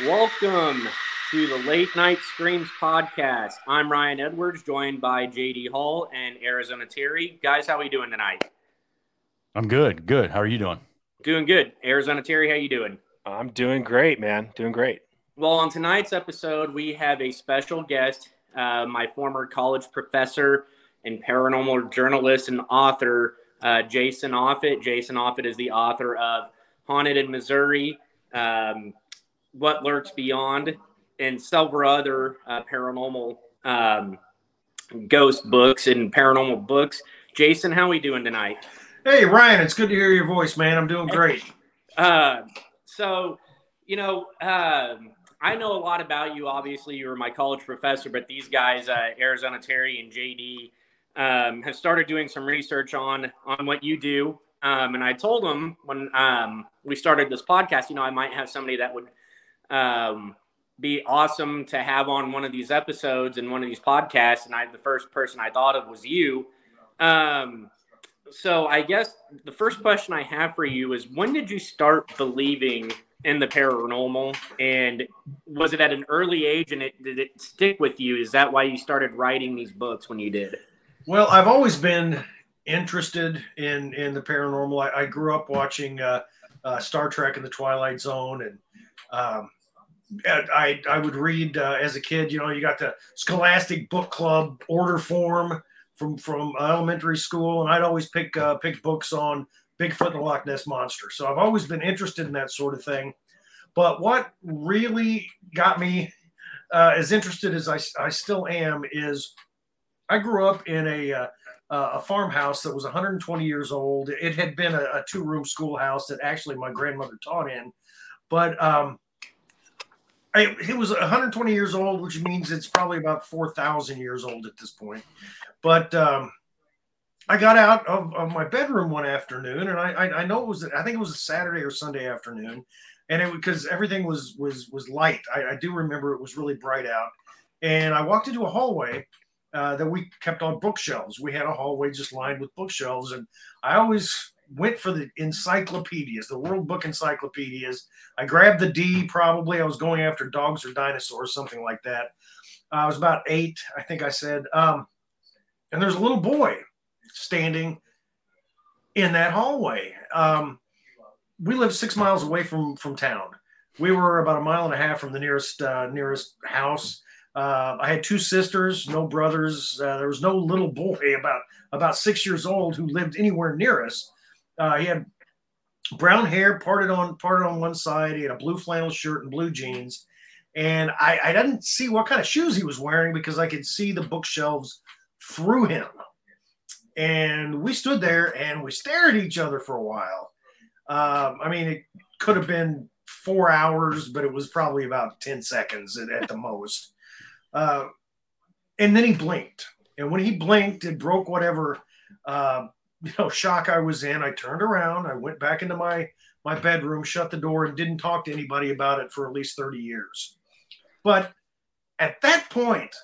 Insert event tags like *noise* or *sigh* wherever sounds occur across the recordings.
Welcome to the Late Night Screams podcast. I'm Ryan Edwards, joined by JD Hall and Arizona Terry. Guys, how are we doing tonight? I'm good. Good. How are you doing? Doing good. Arizona Terry, how you doing? I'm doing great, man. Doing great. Well, on tonight's episode, we have a special guest, uh, my former college professor and paranormal journalist and author, uh, Jason Offutt. Jason Offutt is the author of Haunted in Missouri, um, What Lurks Beyond, and several other uh, paranormal um, ghost books and paranormal books. Jason, how are we doing tonight? Hey, Ryan, it's good to hear your voice, man. I'm doing great. Uh, so, you know, um, I know a lot about you. Obviously, you were my college professor, but these guys, uh, Arizona Terry and JD, um, have started doing some research on on what you do. Um, and I told them when um, we started this podcast, you know, I might have somebody that would um, be awesome to have on one of these episodes and one of these podcasts. And I, the first person I thought of was you. Um, so I guess the first question I have for you is when did you start believing in the paranormal and was it at an early age and it did it stick with you is that why you started writing these books when you did well i've always been interested in in the paranormal i, I grew up watching uh, uh, star trek and the twilight zone and um, I, I would read uh, as a kid you know you got the scholastic book club order form from from elementary school and i'd always pick uh, pick books on Bigfoot and the Loch Ness Monster. So I've always been interested in that sort of thing. But what really got me uh, as interested as I, I still am is I grew up in a uh, a farmhouse that was 120 years old. It had been a, a two room schoolhouse that actually my grandmother taught in, but um, I, it was 120 years old, which means it's probably about 4,000 years old at this point. But um, I got out of, of my bedroom one afternoon, and I, I, I know it was I think it was a Saturday or Sunday afternoon, and it because everything was was was light. I, I, do remember it was really bright out, and I walked into a hallway uh, that we kept on bookshelves. We had a hallway just lined with bookshelves, and I always went for the encyclopedias, the World Book encyclopedias. I grabbed the D. Probably I was going after dogs or dinosaurs, something like that. I was about eight, I think I said. Um, and there's a little boy standing in that hallway. Um, we lived six miles away from from town. We were about a mile and a half from the nearest uh, nearest house. Uh, I had two sisters, no brothers. Uh, there was no little boy *laughs* about about six years old who lived anywhere near us. Uh, he had brown hair, parted on parted on one side. He had a blue flannel shirt and blue jeans. And I, I didn't see what kind of shoes he was wearing because I could see the bookshelves through him. And we stood there and we stared at each other for a while. Um, I mean, it could have been four hours, but it was probably about 10 seconds at, at the most. Uh, and then he blinked. And when he blinked, it broke whatever uh, you know shock I was in. I turned around, I went back into my my bedroom, shut the door, and didn't talk to anybody about it for at least 30 years. But at that point,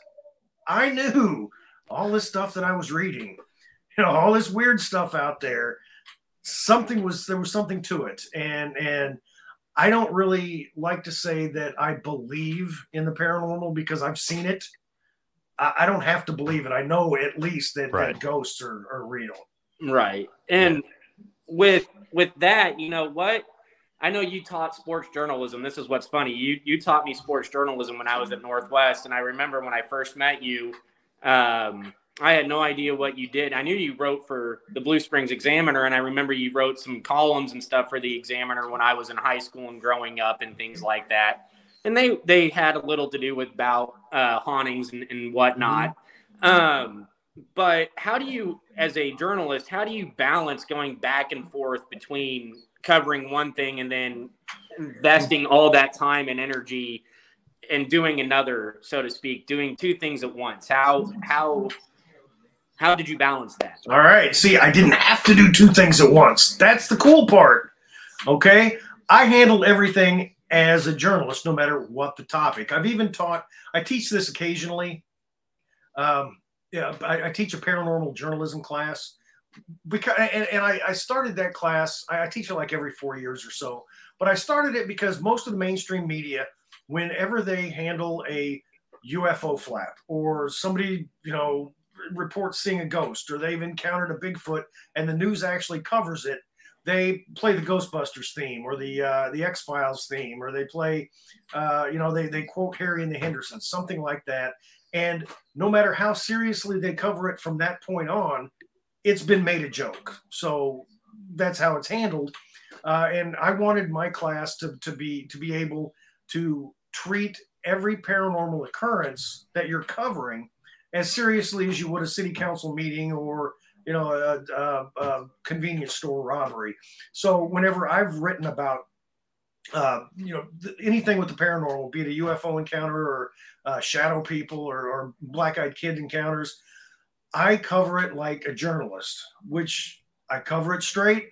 I knew all this stuff that I was reading *laughs* you know all this weird stuff out there something was there was something to it and and i don't really like to say that i believe in the paranormal because i've seen it i, I don't have to believe it i know at least that, right. that ghosts are, are real right and with with that you know what I know you taught sports journalism. This is what's funny. You you taught me sports journalism when I was at Northwest, and I remember when I first met you, um, I had no idea what you did. I knew you wrote for the Blue Springs Examiner, and I remember you wrote some columns and stuff for the Examiner when I was in high school and growing up and things like that. And they they had a little to do with about uh, hauntings and, and whatnot. Mm-hmm. Um, but how do you, as a journalist, how do you balance going back and forth between covering one thing and then investing all that time and energy and doing another, so to speak, doing two things at once? How how how did you balance that? All right. See, I didn't have to do two things at once. That's the cool part. Okay. I handled everything as a journalist, no matter what the topic. I've even taught, I teach this occasionally. Um, yeah, I, I teach a paranormal journalism class because and, and I, I, started that class I, I, teach it like every four years or so but i started it because most of the mainstream media whenever they handle a UFO flap or somebody, you know, reports seeing a ghost or they've encountered a Bigfoot and the news actually covers it, they play the Ghostbusters theme or the uh, the X Files theme or they play, uh, you know, they they quote Harry and the Hendersons, something like that. And no matter how seriously they cover it from that point on, it's been made a joke. So that's how it's handled. Uh, and I wanted my class to, to be to be able to treat every paranormal occurrence that you're covering as seriously as you would a city council meeting or you know a, a, a convenience store robbery. So whenever I've written about uh, you know anything with the paranormal, be it a UFO encounter or uh, shadow people or, or black-eyed kid encounters, I cover it like a journalist, which I cover it straight.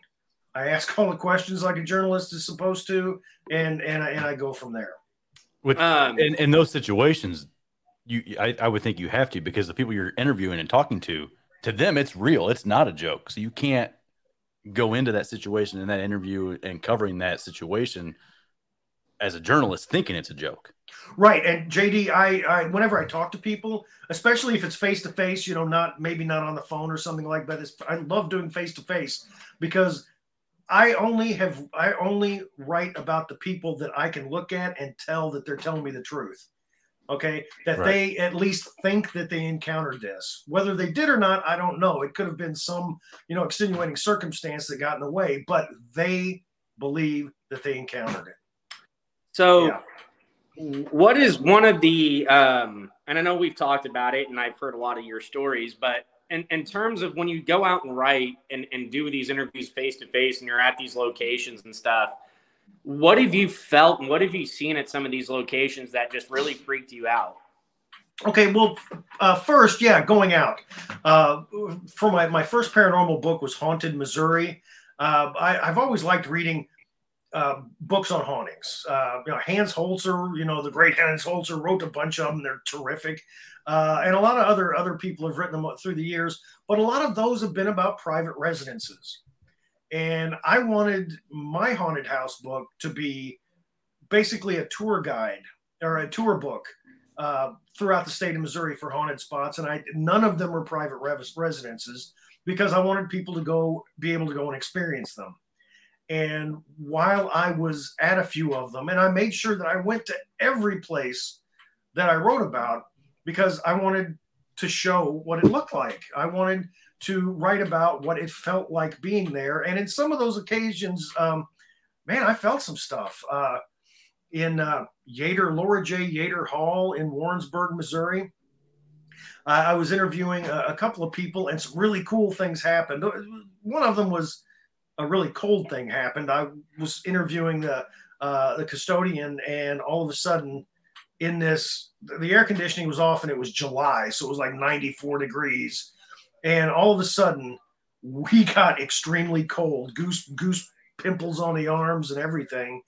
I ask *laughs* all the questions like a journalist is supposed to, and and I, and I go from there. With um, in, in those situations, you I, I would think you have to because the people you're interviewing and talking to, to them it's real. It's not a joke. So you can't go into that situation in that interview and covering that situation as a journalist thinking it's a joke. Right. And JD, I, I whenever I talk to people, especially if it's face to face, you know, not maybe not on the phone or something like that. I love doing face to face because I only have I only write about the people that I can look at and tell that they're telling me the truth. Okay, that right. they at least think that they encountered this. Whether they did or not, I don't know. It could have been some, you know, extenuating circumstance that got in the way, but they believe that they encountered it. So yeah what is one of the um, and i know we've talked about it and i've heard a lot of your stories but in, in terms of when you go out and write and, and do these interviews face to face and you're at these locations and stuff what have you felt and what have you seen at some of these locations that just really freaked you out okay well uh, first yeah going out uh, for my, my first paranormal book was haunted missouri uh, I, i've always liked reading uh, books on hauntings. Uh, you know, Hans Holzer, you know, the great Hans Holzer wrote a bunch of them. They're terrific. Uh, and a lot of other other people have written them through the years, but a lot of those have been about private residences. And I wanted my haunted house book to be basically a tour guide or a tour book uh, throughout the state of Missouri for haunted spots. And I none of them were private residences because I wanted people to go be able to go and experience them. And while I was at a few of them, and I made sure that I went to every place that I wrote about because I wanted to show what it looked like. I wanted to write about what it felt like being there. And in some of those occasions, um, man, I felt some stuff. Uh, in uh, Yeater, Laura J. Yeater Hall in Warrensburg, Missouri. Uh, I was interviewing a, a, couple of people, and some really cool things happened. One of them was a really cold thing happened. I was interviewing the uh, the custodian, and all of a sudden, in this, the air conditioning was off, and it was July, so it was like 94 degrees, and all of a sudden, we got extremely cold, goose goose pimples on the arms and everything.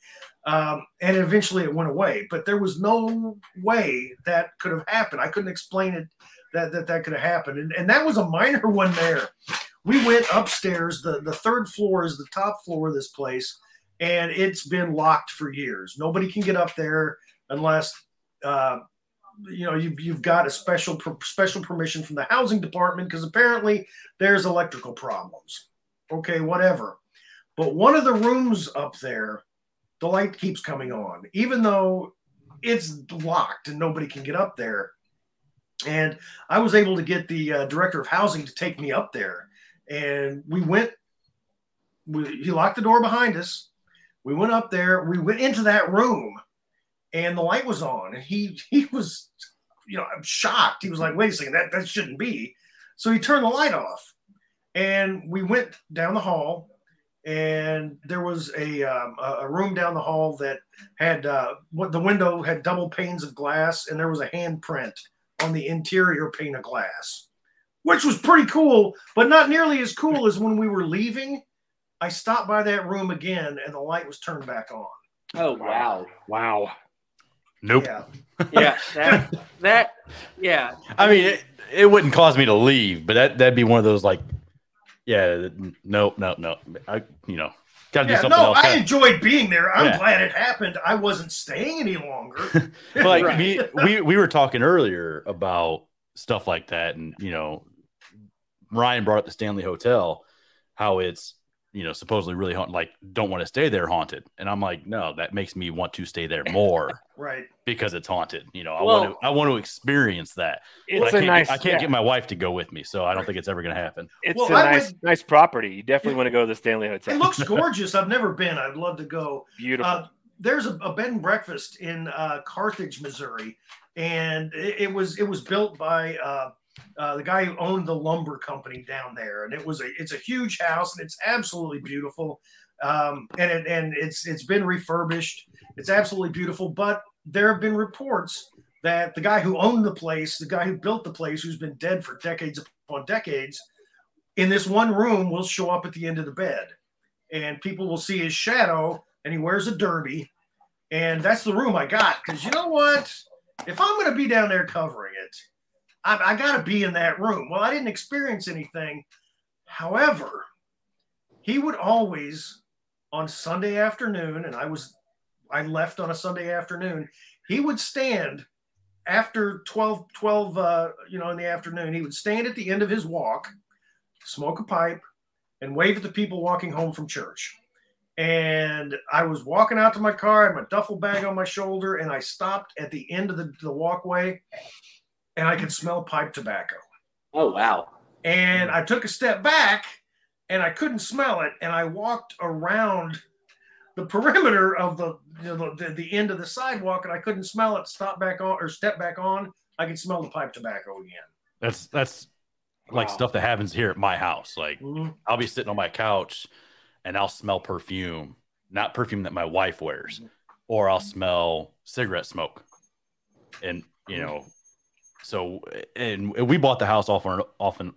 Um, and eventually it went away, but there was no way that could have happened. I couldn't explain it that that, that could have happened, and, and that was a minor *laughs* one there we went upstairs. The, the third floor is the top floor of this place, and it's been locked for years. Nobody can get up there unless uh, you know you've, you've got a special special permission from the housing department because apparently there's electrical problems. Okay, whatever. But one of the rooms up there, the light keeps coming on, even though it's locked and nobody can get up there. And I was able to get the uh, director of housing to take me up there and we went. We, he locked the door behind us. We went up there. We went into that room, and the light was on. And he he was, you know, shocked. He was like, "Wait a second, that that shouldn't be." So he turned the light off, and we went down the hall. And there was a um, a room down the hall that had uh, what the window had double panes of glass, and there was a handprint on the interior pane of glass which was pretty cool, but not nearly as cool as when we were leaving. I stopped by that room again and the light was turned back on. Oh wow. Wow. Nope. Yeah. *laughs* yeah that, that yeah. I mean it, it wouldn't cause me to leave, but that that'd be one of those like yeah, no, no, no. I you know. Got to do Yeah, something no, else. I enjoyed being there. I'm Yeah. glad it happened. I wasn't staying any longer. *laughs* But like *laughs* Right. me, we we were talking earlier about stuff like that, and you know, Ryan brought up the Stanley Hotel, how it's you know supposedly really haunted. Like, don't want to stay there haunted, and I'm like, no, that makes me want to stay there more *laughs* right. because it's haunted. You know, I Well- want to I want to experience that. But I It's a can't, nice. get, I can't yeah, get my wife to go with me, so I don't think it's ever going to happen. It's Well, a I nice, would- nice property. You definitely want to go to the Stanley Hotel. It looks *laughs* gorgeous. I've never been. I'd love to go. beautiful. Uh, there's a, a bed and breakfast in uh, Carthage, Missouri, and it, it was it was built by uh, uh, the guy who owned the lumber company down there, and it was a it's a huge house and it's absolutely beautiful, um, and it and it's it's been refurbished. It's absolutely beautiful, but there have been reports that the guy who owned the place, the guy who built the place, who's been dead for decades upon decades, in this one room will show up at the end of the bed, and people will see his shadow and he wears a derby. And that's the room I got. Because you know what? If I'm going to be down there covering it, I, I got to be in that room. Well, I didn't experience anything. However, he would always, on Sunday afternoon, and I was, I left on a Sunday afternoon, he would stand after 12, 12 uh, you know, in the afternoon, he would stand at the end of his walk, smoke a pipe, and wave at the people walking home from church and I was walking out to my car, I had my duffel bag on my shoulder, and I stopped at the end of the, the walkway, and I could smell pipe tobacco. Oh wow. And hmm. I took a step back, and I couldn't smell it, and I walked around the perimeter of the you know, the, the end of the sidewalk, and I couldn't smell it. Stop back on or step back on, I could smell the pipe tobacco again. That's that's like stuff that happens here at my house. Like Mhm. I'll be sitting on my couch and I'll smell perfume, not perfume that my wife wears, or I'll mm-hmm. smell cigarette smoke. And you mm-hmm. know, so and we bought the house off an off an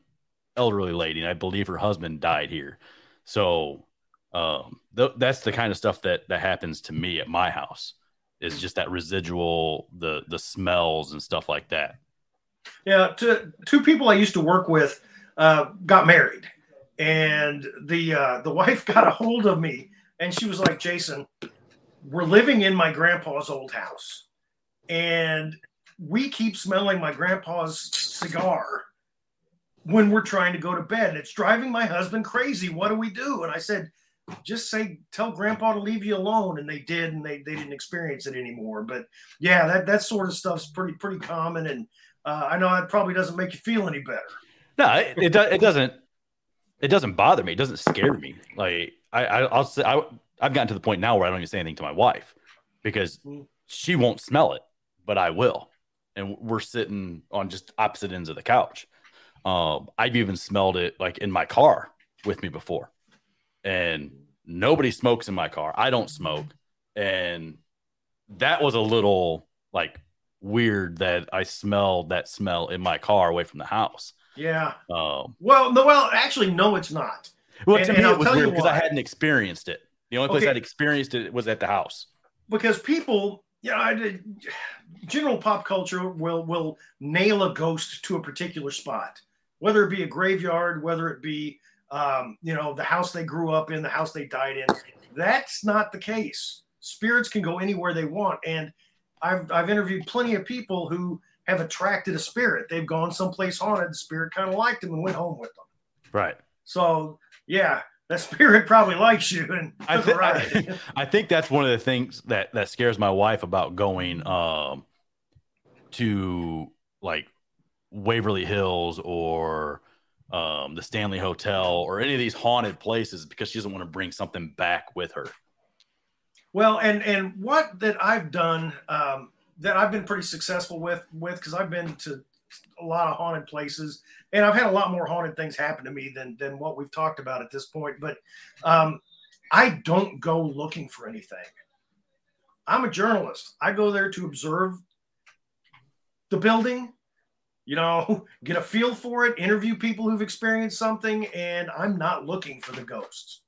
elderly lady, and I believe her husband died here. So um, th- that's the kind of stuff that that happens to me at my house. Is just that residual, the the smells and stuff like that. Yeah, to, two people I used to work with uh, got married, and the uh, the *laughs* wife got a hold of me, and she was like, "Jason, we're living in my grandpa's old house, and we keep smelling my grandpa's cigar when we're trying to go to bed, and it's driving my husband crazy. What do we do?" And I said. Just say, tell grandpa to leave you alone. And they did, and they, they didn't experience it anymore. But yeah, that, that sort of stuff's pretty, pretty common. And uh, I know that probably doesn't make you feel any better. No, it, it, do, it doesn't. It doesn't bother me. It doesn't scare me. Like I, I I'll say I, I've gotten to the point now where I don't even say anything to my wife because Mm. she won't smell it, but I will, and we're sitting on just opposite ends of the couch. Um, I've even smelled it like in my car with me before, and nobody smokes in my car. I don't smoke, and that was a little like weird that I smelled that smell in my car away from the house. Yeah. Um, Well, no, well, actually, no, it's not. well, And- to me, I'll it was tell you weird because I hadn't experienced it. The only place Okay. I'd experienced it was at the house. Because people, know, I did, general pop culture will will nail a ghost to a particular spot, whether it be a graveyard, whether it be, um, you know, the house they grew up in, the house they died in. That's not the case. Spirits can go anywhere they want, and I've I've interviewed plenty of people who have attracted a spirit. They've gone someplace haunted, the spirit kind of liked them and went home with them. Right. So yeah, that spirit probably likes you and *laughs* I, a ride. I think that's one of the things that that scares my wife about going um to like Waverly Hills or um the Stanley Hotel or any of these haunted places because she doesn't want to bring something back with her. Well, and and what that I've done um, that I've been pretty successful with with because I've been to a lot of haunted places and I've had a lot more haunted things happen to me than than what we've talked about at this point. But um, I don't go looking for anything. I'm a journalist. I go there to observe the building, you know, *laughs* get a feel for it, interview people who've experienced something, and I'm not looking for the ghosts.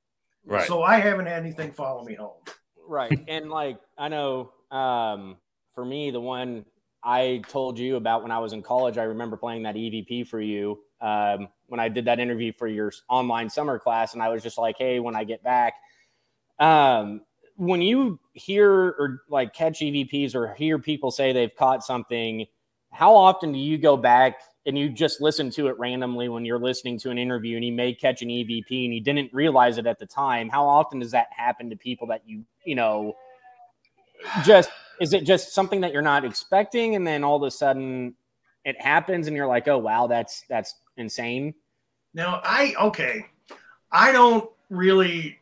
Right. So I haven't had anything follow me home. right and like i know um for me the one i told you about when i was in college i remember playing that evp for you um when i did that interview for your online summer class and i was just like hey when i get back Um, when you hear or like catch EVPs or hear people say they've caught something, how often do you go back and you just listen to it randomly when you're listening to an interview and you may catch an EVP and you didn't realize it at the time? How often does that happen to people that you, you know, just is it just something that you're not expecting and then all of a sudden it happens and you're like, oh wow, that's that's insane? Now I okay. I don't really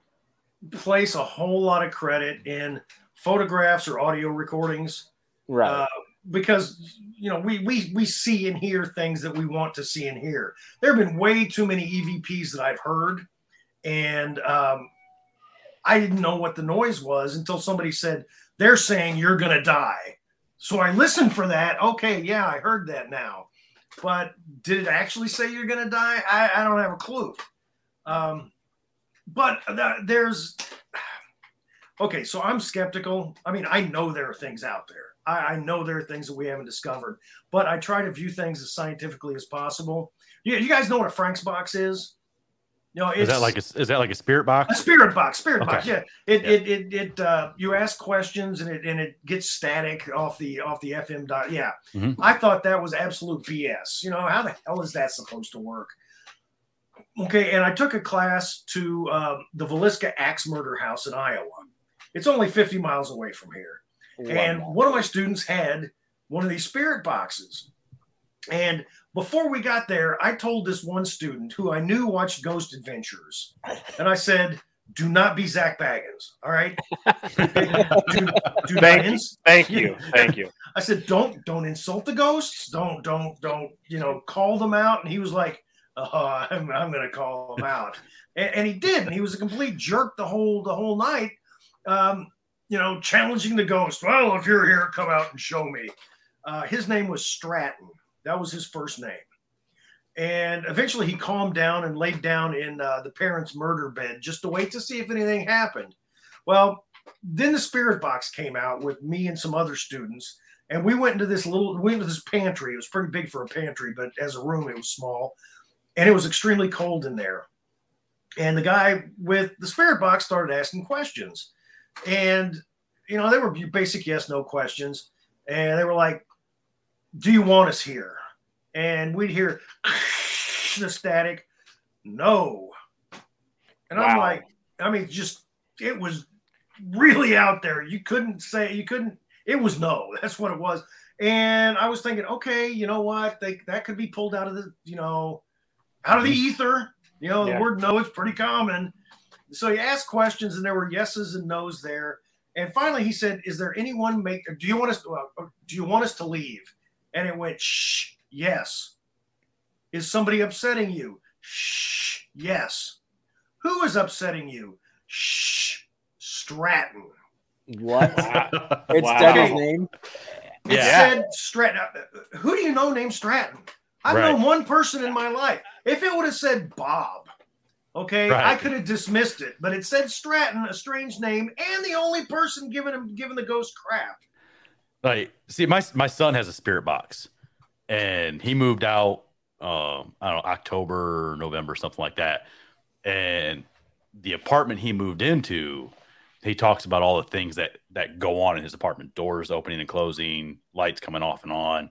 place a whole lot of credit in photographs or audio recordings, right? Uh, because you know we we we see and hear things that we want to see and hear. There have been way too many EVPs that I've heard, and um, I didn't know what the noise was until somebody said they're saying you're gonna die. So I listened for that. Okay, yeah, I heard that now. But did it actually say you're gonna die? I, I don't have a clue. Um, but there's okay so i'm skeptical i mean i know there are things out there I, I, know there are things that we haven't discovered but i try to view things as scientifically as possible you, you guys know what a frank's box is you know, is that like a, is that like a spirit box? A spirit box, spirit okay. box. Yeah, it yeah. it it, it uh, you ask questions and it and it gets static off the off the FM dot. Yeah, mm-hmm. I thought that was absolute BS. You know, how the hell is that supposed to work? Okay, and I took a class to uh, the Villisca Axe Murder House in Iowa. It's only 50 miles away from here. And one of my students had one of these spirit boxes. And before we got there, I told this one student who I knew watched Ghost Adventures, and I said, "Do not be Zak Bagans, all right? *laughs* do, do thank, you, thank *laughs* you, thank you." I said, "Don't don't insult the ghosts. Don't don't don't you know call them out." And he was like, oh, *laughs* I'm, I'm going to call him out. and, and, he did. And he was a complete jerk the whole the whole night. Um, you know, challenging the ghost. Well, if you're here, come out and show me. Uh, his name was Stratton. That was his first name. And eventually he calmed down and laid down in uh, the parents' murder bed just to wait to see if anything happened. Well, then the spirit box came out with me and some other students. And we went into this little, we went into this pantry. It was pretty big for a pantry, but as a room, it was small and it was extremely cold in there. And the guy with the spirit box started asking questions. And, you know, they were basic yes no questions. And they were like, Do you want us here? And we'd hear *laughs* the static, no. And wow. I'm like, I mean, just, it was really out there. You couldn't say, you couldn't, it was no. *laughs* That's what it was. And I was thinking, okay, you know what? They, that could be pulled out of the, you know, out of the mm-hmm. ether. You know, yeah. the word no is pretty common. So he asked questions, and there were yeses and nos there. And finally, he said, "Is there anyone make? Do you want us? Uh, do you want us to leave?" And it went, "Shh, yes." Is somebody upsetting you? Shh, yes. Who is upsetting you? Shh, Stratton. What? it's *laughs* wow. Debbie's name. It yeah. said Stratton. Uh, who do you know named Stratton? I've right. known one person in my life. If it would have said Bob, okay, right. I could have dismissed it. But it said Stratton, a strange name, and the only person giving him giving the ghost crap. Like, see, my my son has a spirit box, and he moved out. Um, I don't know, October, November, something like that. And the apartment he moved into, he talks about all the things that that go on in his apartment: doors opening and closing, lights coming off and on,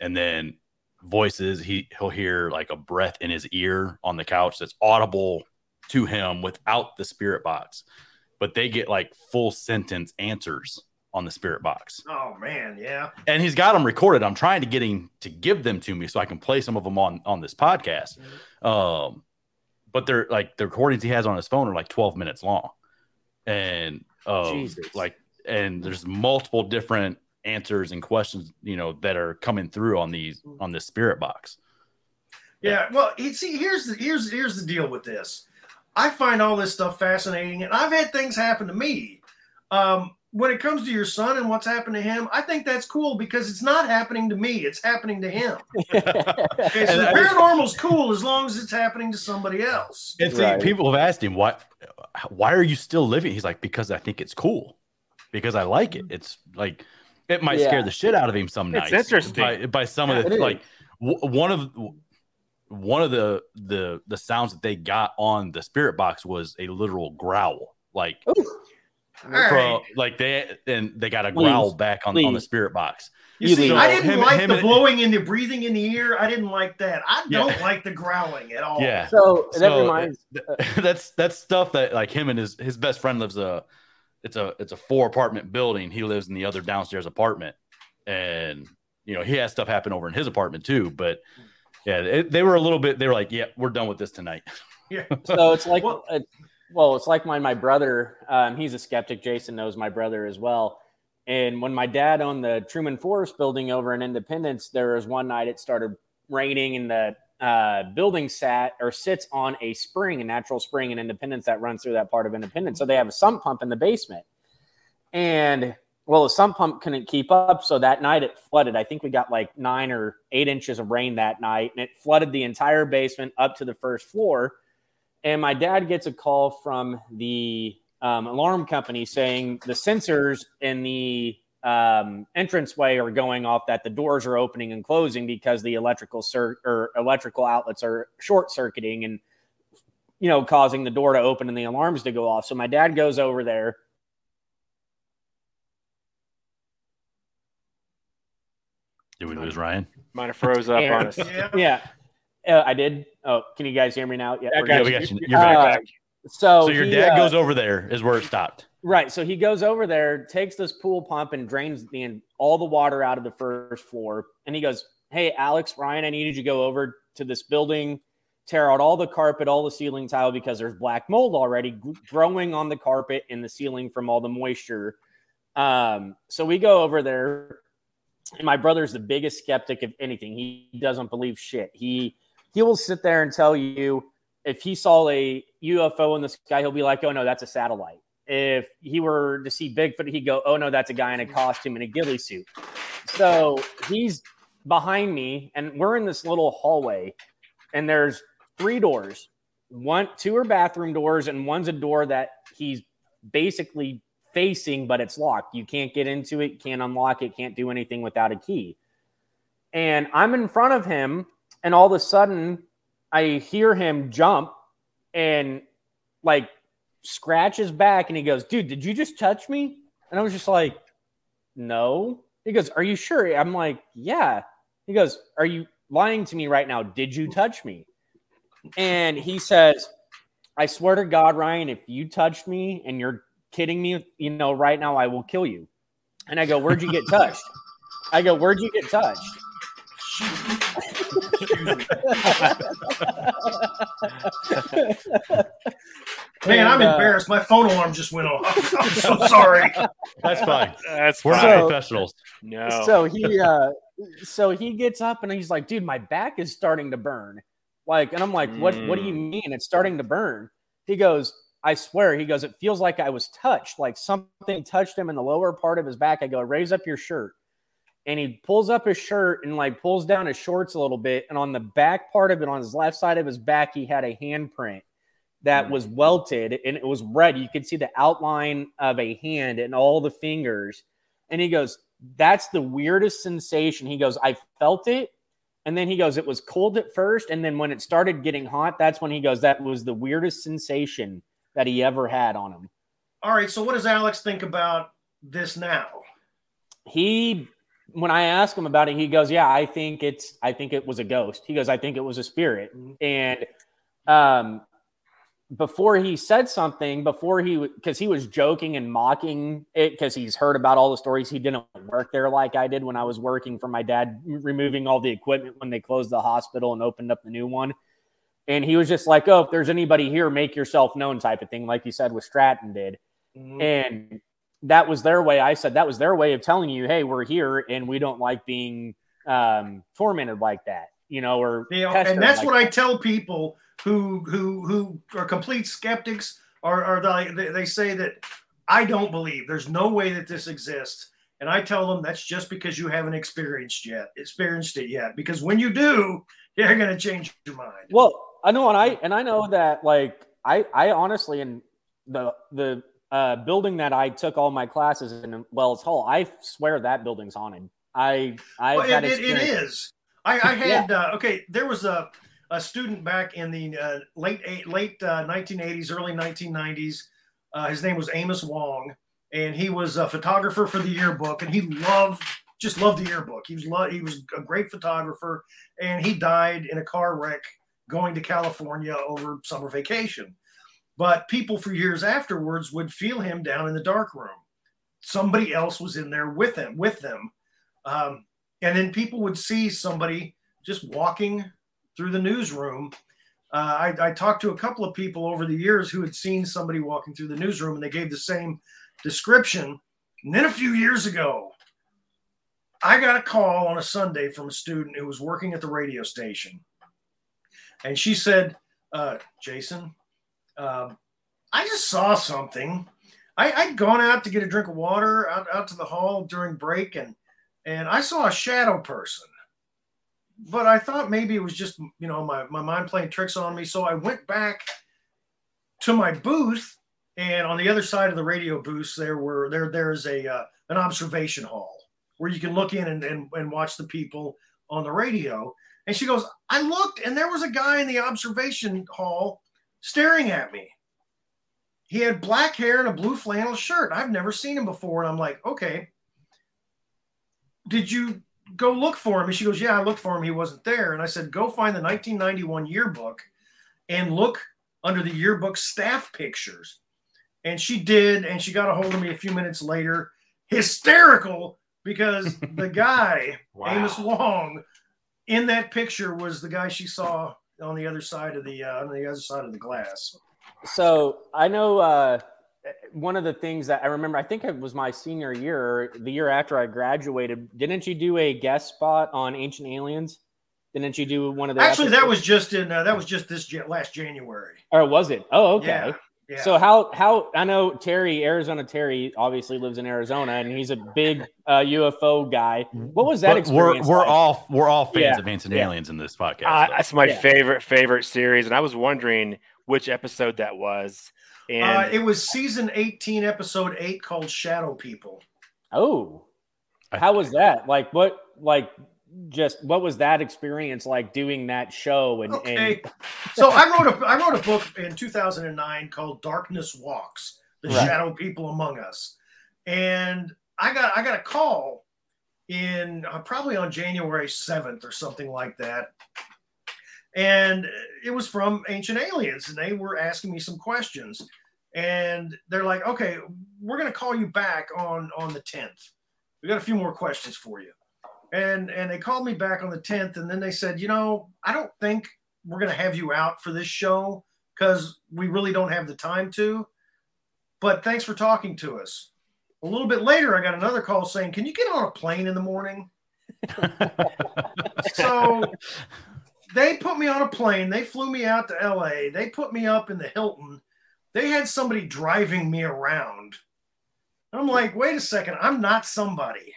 and then voices. He he'll hear like a breath in his ear on the couch that's audible to him without the spirit box, but they get like full sentence answers on the spirit box. Oh man, yeah. And he's got them recorded. I'm trying to get him to give them to me so I can play some of them on on this podcast. Mm-hmm. Um, but they're like the recordings he has on his phone are like 12 minutes long, and um, like and there's multiple different answers and questions you know that are coming through on these on the spirit box yeah well see here's the here's here's the deal with this i find all this stuff fascinating and i've had things happen to me um, when it comes to your son and what's happened to him i think that's cool because it's not happening to me it's happening to him. *laughs* Okay, so the paranormal's cool as long as it's happening to somebody else. And see right. people have asked him why why are you still living? He's like because i think it's cool. Because i like it. It's like it might yeah. scare the shit out of him some nights. It's interesting. by, by some yeah, of the like w- one of one of the the the sounds that they got on the spirit box was a literal growl, like All from right. like they and they got a growl Please, back on, on the spirit box. You You see, leave. I didn't Him- like him the blowing in the breathing in the ear. I didn't like that. I Yeah. don't like the growling at all. Yeah. So that So, reminds uh, *laughs* that's that's stuff that like him and his his best friend lives a it's a it's a four apartment building. He lives in the other downstairs apartment, and you know he has stuff happen over in his apartment too. But yeah, it, they were a little bit. They were like, "Yeah, we're done with this tonight." Yeah. so it's like Well- well, well it's like my my brother um, he's a skeptic. Jason knows my brother as well. And when my dad owned the truman forest building over in independence there was one night it started raining and the uh, building sat or sits on a spring a natural spring in independence that runs through that part of independence. So they have a sump pump in the basement. And well the sump pump couldn't keep up. So that night it flooded. I think we got like nine or eight inches of rain that night and it flooded the entire basement up to the first floor and my dad gets a call from the um, alarm company saying the sensors in the um, entranceway are going off that the doors are opening and closing because the electrical cir- or electrical outlets are short circuiting and you know causing the door to open and the alarms to go off so my dad goes over there Did we lose Ryan? Might have froze up And- on us. Yeah. yeah uh, i did oh can you guys hear me now yeah, I we're got. Yeah, we you. got you. You- You're you're back. Uh, so So your he, dad uh, goes over there is where it stopped. Right. So he goes over there, takes this pool pump, and drains the all the water out of the first floor. And he goes, "Hey, Alex, Ryan, I needed you to go over to this building, tear out all the carpet, all the ceiling tile because there's black mold already g- growing on the carpet and the ceiling from all the moisture." Um, so we go over there, and my brother's the biggest skeptic of anything. He doesn't believe shit. He he will sit there and tell you if he saw a UFO in the sky, he'll be like, "Oh no, that's a satellite." If he were to see Bigfoot, he'd go, "Oh no, that's a guy in a costume and a ghillie suit." So he's behind me, and we're in this little hallway, and there's three doors. One, two are bathroom doors, and one's a door that he's basically facing, but it's locked. You can't get into it, can't unlock it, can't do anything without a key. And I'm in front of him, and all of a sudden, I hear him jump and like scratch his back, and he goes, "Dude, did you just touch me?" And I was just like, "No." He goes, "Are you sure?" I'm like, "Yeah." He goes, "Are you lying to me right now? Did you touch me?" And he says, "I swear to God, Ryan, if you touched me and you're kidding me, you know, right now I will kill you." And I go, "Where'd you get touched?" I go, "Where'd you get touched?" *laughs* Man, I'm And, uh, embarrassed. My phone alarm just went off. *laughs* I'm so sorry. That's fine. That's We're fine. not So- professionals. no. So he uh so he gets up and he's like, dude, my back is starting to burn. Like, and I'm like, what what do you Mm. mean? It's starting to burn. He goes, I swear, he goes, it feels like I was touched, like something touched him in the lower part of his back. I go, raise up your shirt. And he pulls up his shirt and like pulls down his shorts a little bit. And on the back part of it, on his left side of his back, he had a handprint that hmm. was welted and it was red. You could see the outline of a hand and all the fingers. And he goes, That's the weirdest sensation. He goes, I felt it. And then he goes, It was cold at first. And then when it started getting hot, that's when he goes, That was the weirdest sensation that he ever had on him. All right. So, what does Alex think about this now? He, when I asked him about it, he goes, Yeah, I think it's, I think it was a ghost. He goes, I think it was a spirit. And, um, before he said something, before he because he was joking and mocking it because he's heard about all the stories. He didn't work there like I did when I was working for my dad, removing all the equipment when they closed the hospital and opened up the new one. And he was just like, "Oh, if there's anybody here, make yourself known," type of thing, like you said with Stratton did. Mhm. And that was their way. I said that was their way of telling you, "Hey, we're here, and we don't like being um, tormented like that," you know, or You know, and that's like what I tell people who who who are complete skeptics or are they, they say that I don't believe there's no way that this exists. And I tell them that's just because you haven't experienced yet, experienced it yet. Because when you do, you're gonna change your mind. Well, I know, and I and I know that like I I honestly in the the uh, building that I took all my classes in Wells Hall, I swear that building's haunted. I I Well, it, it, it. I, I *laughs* had uh, okay. There was a, a student back in the uh, late eight, late uh, 1980s, early 1990s. Uh, his name was Amos Wong, and he was a photographer for the yearbook, and he loved just loved the yearbook. He was lo- he was a great photographer, and he died in a car wreck going to California over summer vacation. But people for years afterwards would feel him down in the dark room. Somebody else was in there with him, with them, um, and then people would see somebody just walking through the newsroom. Uh, I, I talked to a couple of people over the years who had seen somebody walking through the newsroom, and they gave the same description. And then a few years ago, I got a call on a Sunday from a student who was working at the radio station. And she said, uh, Jason, uh, I just saw something. I, I'd gone out to get a drink of water out, out to the hall during break, and and I saw a shadow person. But I thought maybe it was just, you know, my, my mind playing tricks on me. So I went back to my booth, and on the other side of the radio booth, there were there there's a uh, an observation hall where you can look in and, and, and watch the people on the radio. And she goes, I looked and there was a guy in the observation hall staring at me. He had black hair and a blue flannel shirt. I've never seen him before. And I'm like, okay. Did you go look for him? And she goes, Yeah, I looked for him. He wasn't there. And I said, Go find the 1991 yearbook and look under the yearbook staff pictures. And she did. And she got a hold of me a few minutes later, hysterical because *laughs* the guy, wow. Amos Wong, in that picture was the guy she saw on the other side of the uh, on the other side of the glass. So I know uh, one of the things that I remember. I think it was my senior year, the year after I graduated. Didn't you do a guest spot on Ancient Aliens? Didn't you do one of the? Actually, episodes? that was just in uh, that was just this last January. Or was it? Oh, okay. Yeah. So how how I know Terry Arizona Terry obviously lives in Arizona and he's a big uh, UFO guy. What was that but experience? We're we're like? all we're all fans yeah. of Ancient yeah. Aliens in this podcast. Uh, that's my yeah. favorite favorite series, and I was wondering which episode that was. And uh, it was season eighteen, episode eight, called Shadow People. Oh, how was that? Like what? Like just what was that experience like doing that show and, okay. and... so i wrote a i wrote a book in 2009 called darkness walks the right. shadow people among us. And i got i got a call in uh, probably on january 7th or something like that. And it was from ancient aliens and they were asking me some questions. And they're like okay we're going to call you back on on the 10th we got a few more questions for you and and they called me back on the 10th and then they said you know i don't think we're going to have you out for this show because we really don't have the time to but thanks for talking to us. A little bit later i got another call saying can you get on a plane in the morning? *laughs* So they put me on a plane they flew me out to la they put me up in the hilton they had somebody driving me around. I'm like wait a second i'm not somebody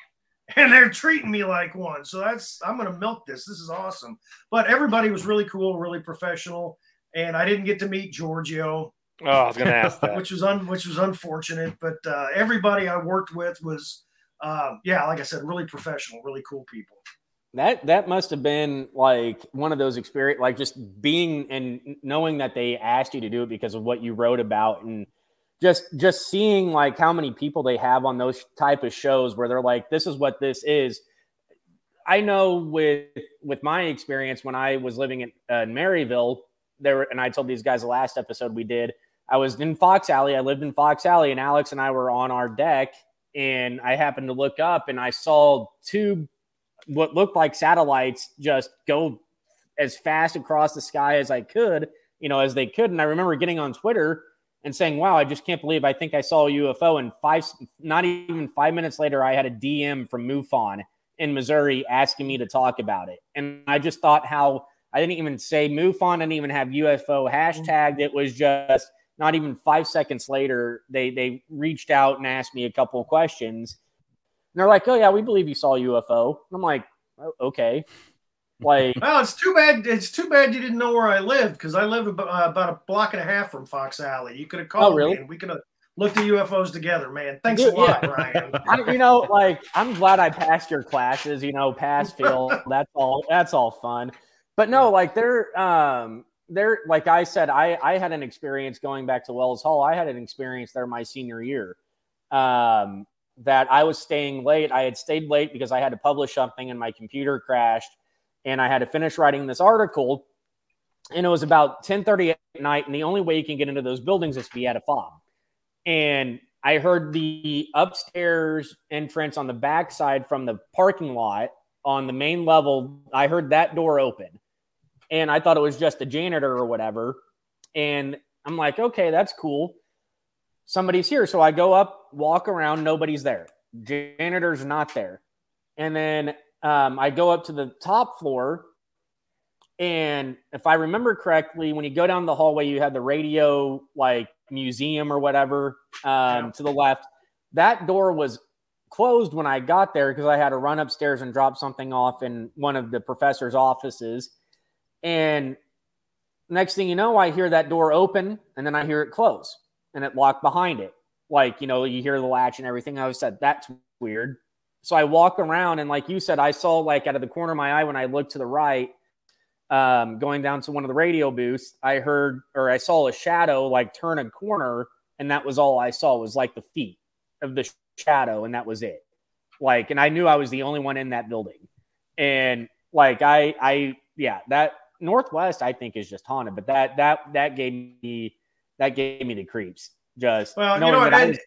and they're treating me like one. So that's I'm gonna milk this. This is awesome. But everybody was really cool, really professional, and I didn't get to meet Giorgio. Oh, I was gonna ask that, which was un, which was unfortunate. But uh, everybody I worked with was, uh, yeah, like I said, really professional, really cool people. That that must have been like one of those experience, like just being and knowing that they asked you to do it because of what you wrote about and just just seeing like how many people they have on those type of shows where they're like this is what this is. I know with with my experience when i was living in, uh, in maryville there and i told these guys the last episode we did i was in fox alley. I lived in fox alley and alex and i were on our deck and i happened to look up and i saw two what looked like satellites just go as fast across the sky as i could you know as they could. And i remember getting on twitter and saying, "Wow, I just can't believe I think I saw a UFO." And five, not even five minutes later, I had a DM from MUFON in Missouri asking me to talk about it, and I just thought how I didn't even say MUFON, didn't even have UFO hashtagged. It was just not even five seconds later, they they reached out and asked me a couple of questions. And they're like, "Oh yeah, we believe you saw a UFO." And I'm like, oh, "Okay." Like, well, it's too bad. It's too bad you didn't know where I lived because I live about, uh, about a block and a half from Fox Alley. You could have called oh, really? me and we could have looked at UFOs together, man. Thanks a lot, yeah. Ryan. *laughs* I, you know, like I'm glad I passed your classes. You know, pass *laughs* fail. that's all. That's all fun. But no, like they're um, there, like I said, I I had an experience going back to Wells Hall. I had an experience there my senior year. Um, that I was staying late. I had stayed late because I had to publish something and my computer crashed, and I had to finish writing this article. And it was about 10:30 at night, and the only way you can get into those buildings is via a fob. And I heard the upstairs entrance on the backside from the parking lot on the main level. I heard that door open and I thought it was just a janitor or whatever. And I'm like, okay, that's cool. Somebody's here. So I go up, walk around, nobody's there. Janitor's not there. And then um, I go up to the top floor. And if I remember correctly, when you go down the hallway, you have the radio like museum or whatever um, yeah. to the left. That door was closed when I got there because I had to run upstairs and drop something off in one of the professor's offices. And next thing you know, I hear that door open and then I hear it close and it locked behind it. Like, you know, you hear the latch and everything. I said, that's weird. So I walk around and like you said, I saw like out of the corner of my eye when I looked to the right, um, going down to one of the radio booths, I heard or I saw a shadow like turn a corner, and that was all I saw was like the feet of the shadow, and that was it. Like, and I knew I was the only one in that building, and like I, I, yeah, that Northwest I think is just haunted, but that that that gave me that gave me the creeps. Just well, you know, and, was,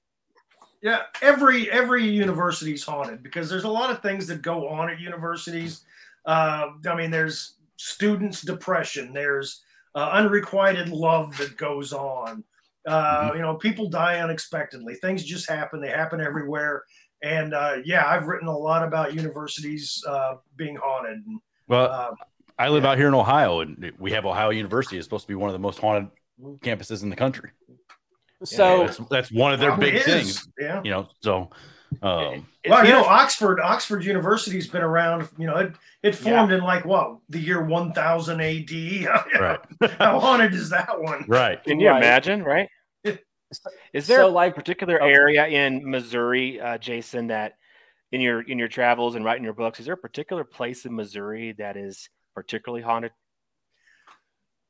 yeah, every every university's haunted because there's a lot of things that go on at universities. Uh, I mean, there's students' depression. There's uh, unrequited love that goes on. Uh, mm-hmm. You know, people die unexpectedly. Things just happen. They happen everywhere. And uh, yeah, I've written a lot about universities uh, being haunted. Well, uh, I live yeah. out here in Ohio, and we have Ohio University. It's supposed to be one of the most haunted campuses in the country. So yeah, that's, that's, one of their big things. Yeah, you know. So, um, well, you know, Oxford Oxford University's been around. You know, it it formed yeah. in like what the year one thousand A.D. *laughs* right. How haunted is that one? Right. Can you right. imagine? Right. *laughs* Is there so, like particular oh. area in Missouri, uh, Jason, that in your in your travels and writing your books, is there a particular place in Missouri that is particularly haunted?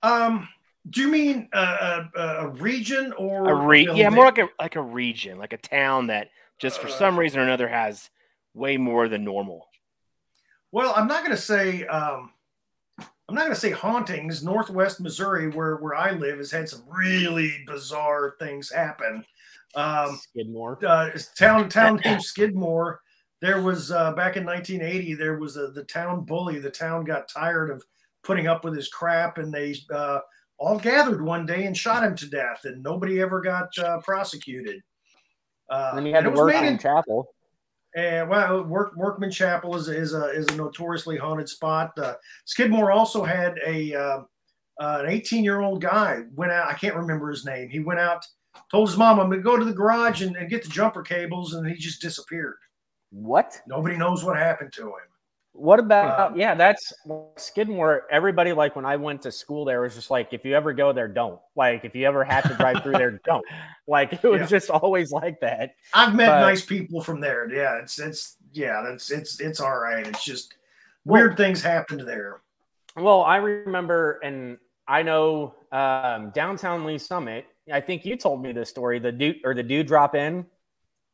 Um, do you mean a, a, a region or a re- yeah, more like a like a region, like a town that just for uh, some reason or another has way more than normal? Well, I'm not going to say um, I'm not going to say hauntings. Northwest Missouri, where where I live, has had some really bizarre things happen. Um, Skidmore, uh, town town named Skidmore there was uh, back in 1980 there was a, the town bully the town got tired of putting up with his crap and they uh, all gathered one day and shot him to death and nobody ever got uh, prosecuted uh, and he had to Workman Chapel and well, Work, Workman Chapel is, is a is a notoriously haunted spot. Uh, Skidmore also had a uh, uh, an 18 year old guy went out. I can't remember his name. He went out, told his mom, "I'm going to go to the garage and, and get the jumper cables," and he just disappeared. What? Nobody knows what happened to him. What about yeah? That's Skidmore. Everybody like when I went to school there was just like if you ever go there, don't like if you ever have to drive through there, *laughs* don't like it was yeah. just always like that. I've met but, nice people from there. Yeah, it's it's yeah, that's it's it's all right. It's just weird well, things happened there. Well, I remember, and I know um, downtown Lee Summit. I think you told me this story. The dude or the dude drop in.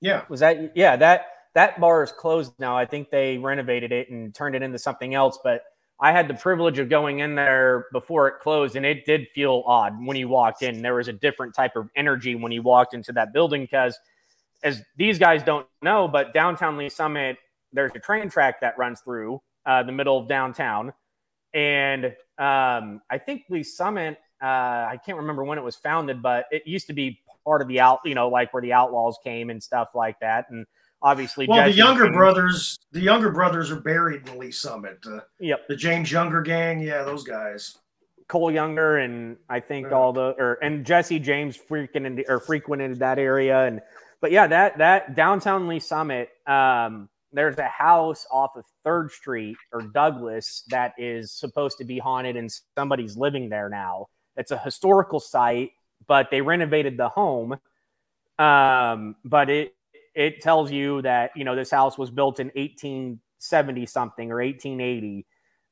Yeah, was that yeah that that bar is closed now. I think they renovated it and turned it into something else. But I had the privilege of going in there before it closed, and it did feel odd when you walked in. There was a different type of energy when you walked into that building because, as these guys don't know, but downtown Lee Summit, there's a train track that runs through uh, the middle of downtown, and um, I think Lee Summit. Uh, I can't remember when it was founded, but it used to be part of the out, you know, like where the Outlaws came and stuff like that, and obviously. Well, the younger brothers, the younger brothers are buried in Lee Summit. Uh, yep. The James Younger gang, yeah, those guys. Cole Younger and I think yeah. all the or and Jesse James freaking or frequented that area and but yeah that that downtown Lee Summit um there's a house off of Third Street or Douglas that is supposed to be haunted and somebody's living there now. It's a historical site, but they renovated the home. Um, but it it tells you that you know this house was built in 1870 something or 1880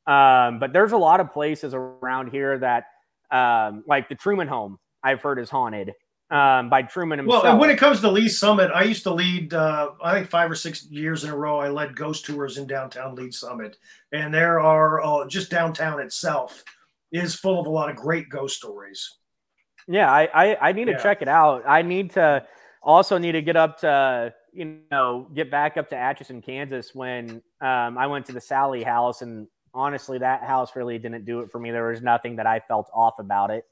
um, but there's a lot of places around here that Um, like the Truman home, I've heard is haunted um, by Truman himself. Well, when it comes to Lee's Summit, I used to lead, uh, I think five or six years in a row, I led ghost tours in downtown Lee's Summit. And there are uh, just downtown itself is full of a lot of great ghost stories. Yeah, I, I, I need to check it out. I need to also need to get up to, you know, get back up to Atchison, Kansas when um, I went to the Sallie house. And honestly, that house really didn't do it for me. There was nothing that I felt off about it.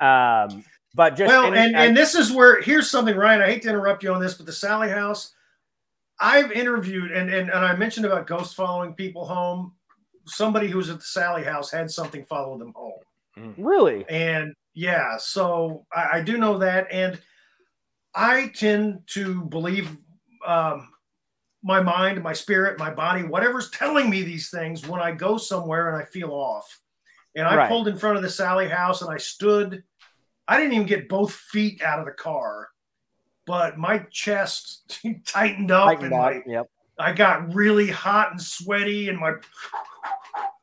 Um, but just well, and, and this is where here's something, Ryan. I hate to interrupt you on this, but the Sallie House, I've interviewed and and, and I mentioned about ghost following people home. Somebody who was at the Sallie House had something follow them home. Mm. Really? And yeah, so I, I do know that, and I tend to believe um, my mind, my spirit, my body, whatever's telling me these things when I go somewhere and I feel off. And I right. pulled in front of the Sallie House and I stood I didn't even get both feet out of the car, but my chest *laughs* tightened up tightened and my, yep. I got really hot and sweaty and my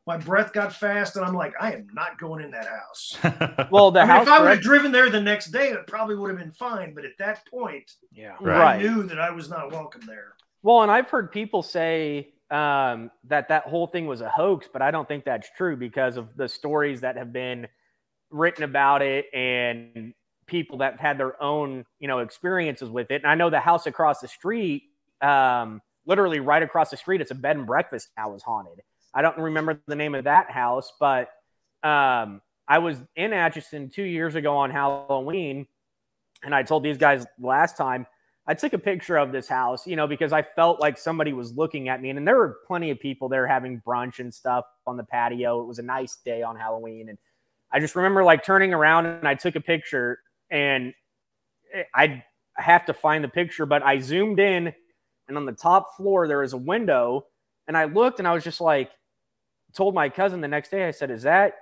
my breath got fast and I'm like, I am not going in that house. *laughs* well, the I mean, house. If I would have driven there the next day, it probably would have been fine. But at that point, yeah, right. I knew that I was not welcome there. Well, and I've heard people say um, that that whole thing was a hoax, but I don't think that's true because of the stories that have been written about it and people that had their own, you know, experiences with it. And I know the house across the street, um, literally right across the street, it's a bed and breakfast now is haunted. I don't remember the name of that house, but um, I was in Atchison two years ago on Halloween, and I told these guys last time I took a picture of this house, you know, because I felt like somebody was looking at me, and, and there were plenty of people there having brunch and stuff on the patio. It was a nice day on Halloween, and I just remember like turning around and I took a picture and I have to find the picture, but I zoomed in and on the top floor there was a window and I looked and I was just like told my cousin the next day I said is that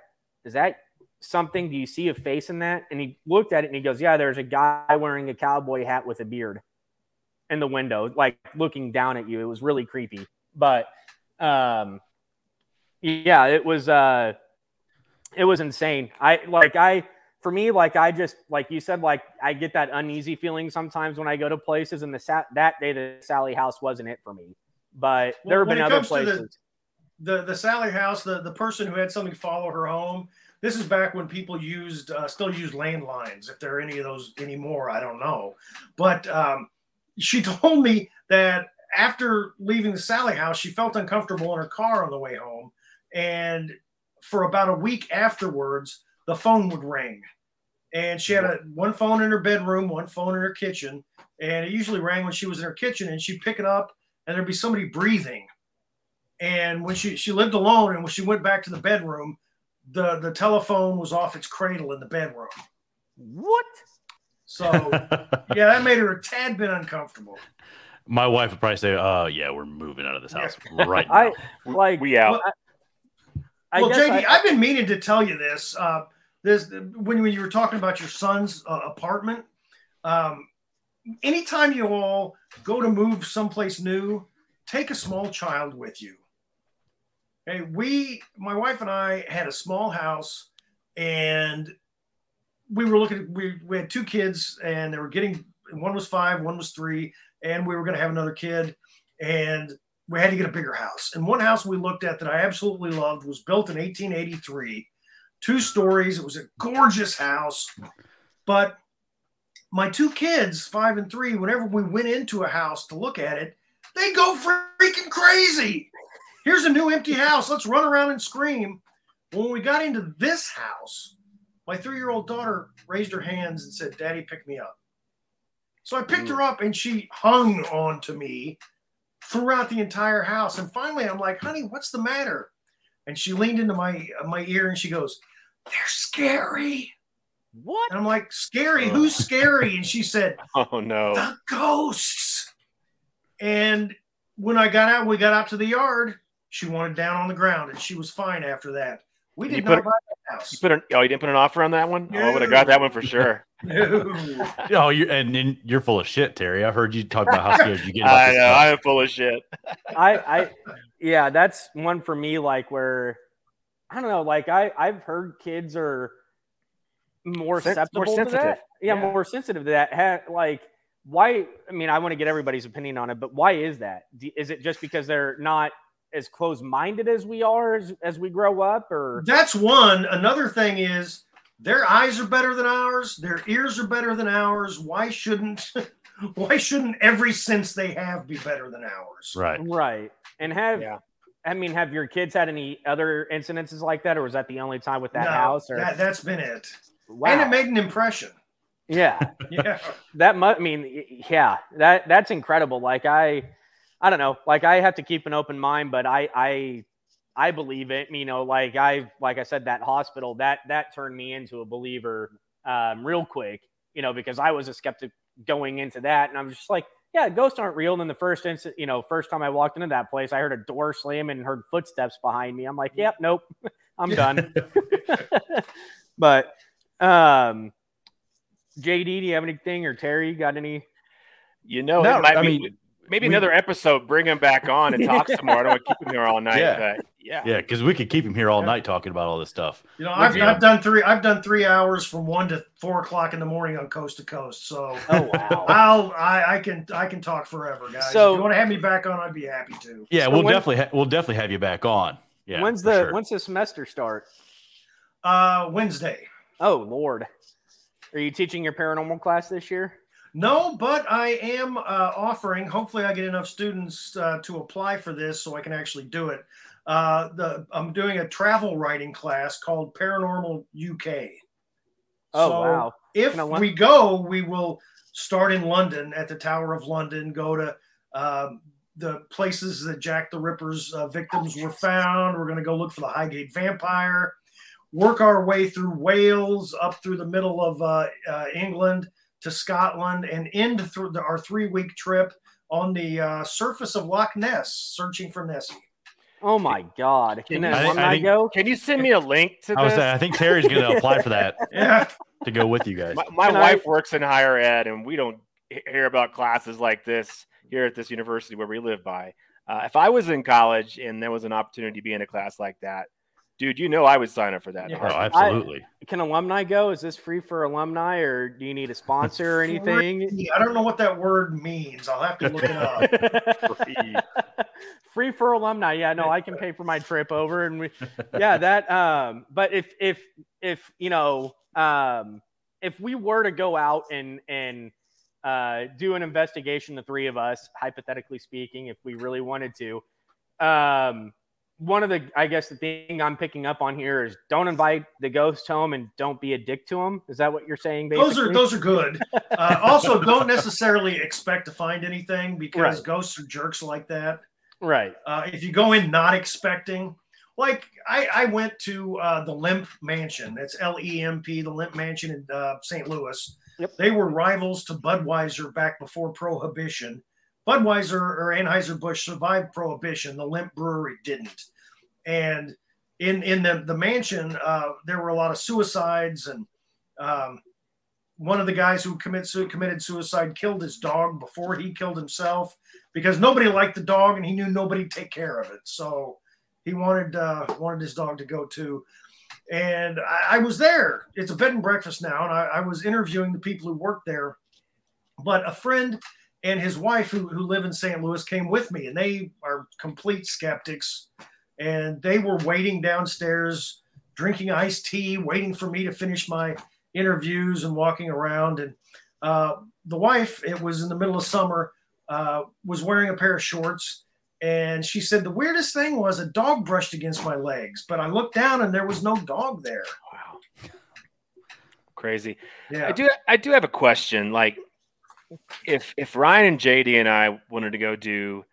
is that something do you see a face in that and he looked at it and he goes yeah there's a guy wearing a cowboy hat with a beard in the window like looking down at you it was really creepy but um yeah it was uh it was insane. I like I for me like I just like you said like I get that uneasy feeling sometimes when I go to places and the sat that day the Sallie House wasn't it for me. But there have been other places. The, the, Sallie House, the the person who had something follow her home. This is back when people used uh, still used landlines. If there are any of those anymore, I don't know. But um, she *laughs* told me that after leaving the Sallie House, she felt uncomfortable in her car on the way home, and for about a week afterwards, the phone would ring. And she had a one phone in her bedroom, one phone in her kitchen, and it usually rang when she was in her kitchen. And she'd pick it up, and there'd be somebody breathing. And when she she lived alone, and when she went back to the bedroom, the the telephone was off its cradle in the bedroom. What? So yeah, that made her a tad bit uncomfortable. My wife would probably say, "Oh yeah, we're moving out of this house right now. I like we out." Well, I well, JD, I, have been meaning to tell you this. Uh, this when, when you were talking about your son's uh, apartment. Um, anytime you all go to move someplace new, take a small child with you. Okay, we, my wife and I, had a small house, and we were looking. We we had two kids, and they were getting. One was five, one was three, and we were going to have another kid. And we had to get a bigger house. And one house we looked at that I absolutely loved was built in 1883, two stories. It was a gorgeous house. But my two kids, five and three, whenever we went into a house to look at it, they go freaking crazy. Here's a new empty house. Let's run around and scream. When we got into this house, my three year old daughter raised her hands and said, Daddy, pick me up. So I picked her up and she hung on to me throughout the entire house. And finally, I'm like, honey, what's the matter? And she leaned into my uh, my ear and she goes, they're scary. What? And I'm like, scary? Oh. Who's scary? And she said, *laughs* Oh no, the ghosts. And when I got out, we got out to the yard. She wanted down on the ground, and she was fine after that. We did not buy that house. You put an, oh, you didn't put an offer on that one? No. Oh, I would have got that one for sure. *laughs* no. oh, you and, and you're full of shit, Terry. I've heard you talk about how scared you get. About I know. I'm full of shit. I, I, yeah, that's one for me. Like where, I don't know. Like I, I've heard kids are more susceptible more sensitive. to that. Yeah, yeah, more sensitive to that. like, why? I mean, I want to get everybody's opinion on it, but why is that? Is it just because they're not as close-minded as we are as, as we grow up, or that's one. Another thing is their eyes are better than ours, their ears are better than ours. Why shouldn't? *laughs* why shouldn't every sense they have be better than ours? Right. Right. And have yeah. I mean, have your kids had any other incidences like that, or was that the only time with that no, house? Or that, has been it. Wow. And it made an impression. Yeah, *laughs* yeah. That must I mean, yeah. That that's incredible. Like I, I don't know. Like I have to keep an open mind, but I, I, I believe it. You know, like I, like I said, that hospital that that turned me into a believer um, real quick. You know, because I was a skeptic going into that, and I'm just like, yeah, ghosts aren't real. And then the first instant, you know, first time I walked into that place, I heard a door slam and heard footsteps behind me. I'm like, yep, nope, *laughs* I'm done. *laughs* *laughs* but um, JD, do you have anything or Terry got any? You know, no, I be, mean, maybe we, another episode, bring him back on and talk some more. I don't want to keep him here all night. Yeah. But yeah, yeah, because we could keep him here all yeah. night talking about all this stuff. You know, I've, I've done three. I've done three hours from one to four o'clock in the morning on coast to coast. So, oh wow, I'll I, I can I can talk forever, guys. So, if you want to have me back on, I'd be happy to. Yeah, so we'll when, definitely ha- we'll definitely have you back on. Yeah. When's the sure. when's the semester start? Uh, Wednesday. Oh Lord, are you teaching your paranormal class this year? No, but I am uh, offering. Hopefully, I get enough students uh, to apply for this so I can actually do it. Uh, the I'm doing a travel writing class called Paranormal UK. Oh so wow! If we go, we will start in London at the Tower of London. Go to um, the places that Jack the Ripper's uh, victims were found. We're going to go look for the Highgate Vampire. Work our way through Wales, up through the middle of uh, uh, England to Scotland and end through our three week trip on the uh, surface of Loch Ness, searching for Nessie. Oh my God! Can, can, I, I think, go? can you send me a link to I this? Saying, I think Terry's going *laughs* to apply for that. yeah. To go with you guys. My, my wife I, works in higher ed, and we don't hear about classes like this here at this university where we live by. Uh, if I was in college and there was an opportunity to be in a class like that, dude, you know I would sign up for that. Yeah. Oh, absolutely. I, can alumni go? Is this free for alumni, or do you need a sponsor or *laughs* anything? I don't know what that word means. I'll have to look it up. *laughs* free. free for alumni. Yeah, no, I can pay for my trip over, and we, yeah, that. Um, but if if if you know, um, if we were to go out and and uh, do an investigation, the three of us, hypothetically speaking, if we really wanted to, um one of the i guess the thing i'm picking up on here is don't invite the ghost home and don't be a dick to them is that what you're saying basically? those are those are good uh, *laughs* also don't necessarily expect to find anything because right. ghosts are jerks like that right uh, if you go in not expecting like i i went to uh, the Lemp mansion that's l-e-m-p the Lemp mansion in uh, st louis yep. they were rivals to budweiser back before prohibition Budweiser or Anheuser-Busch survived prohibition. The Lemp Brewery didn't and in in the the mansion uh, there were a lot of suicides and um, one of the guys who commit, committed suicide killed his dog before he killed himself because nobody liked the dog and he knew nobody'd take care of it. So he wanted uh, wanted his dog to go too. And I, I, was there. It's a bed and breakfast now and I, I, was interviewing the people who worked there. But a friend and his wife who, who live in st louis came with me and they are complete skeptics and they were waiting downstairs, drinking iced tea, waiting for me to finish my interviews and walking around. And uh, the wife, it was in the middle of summer, uh, was wearing a pair of shorts. And she said, The weirdest thing was a dog brushed against my legs, but I looked down and there was no dog there. Wow. Crazy. Yeah. I do I do have a question. Like if if Ryan and JD and I wanted to go do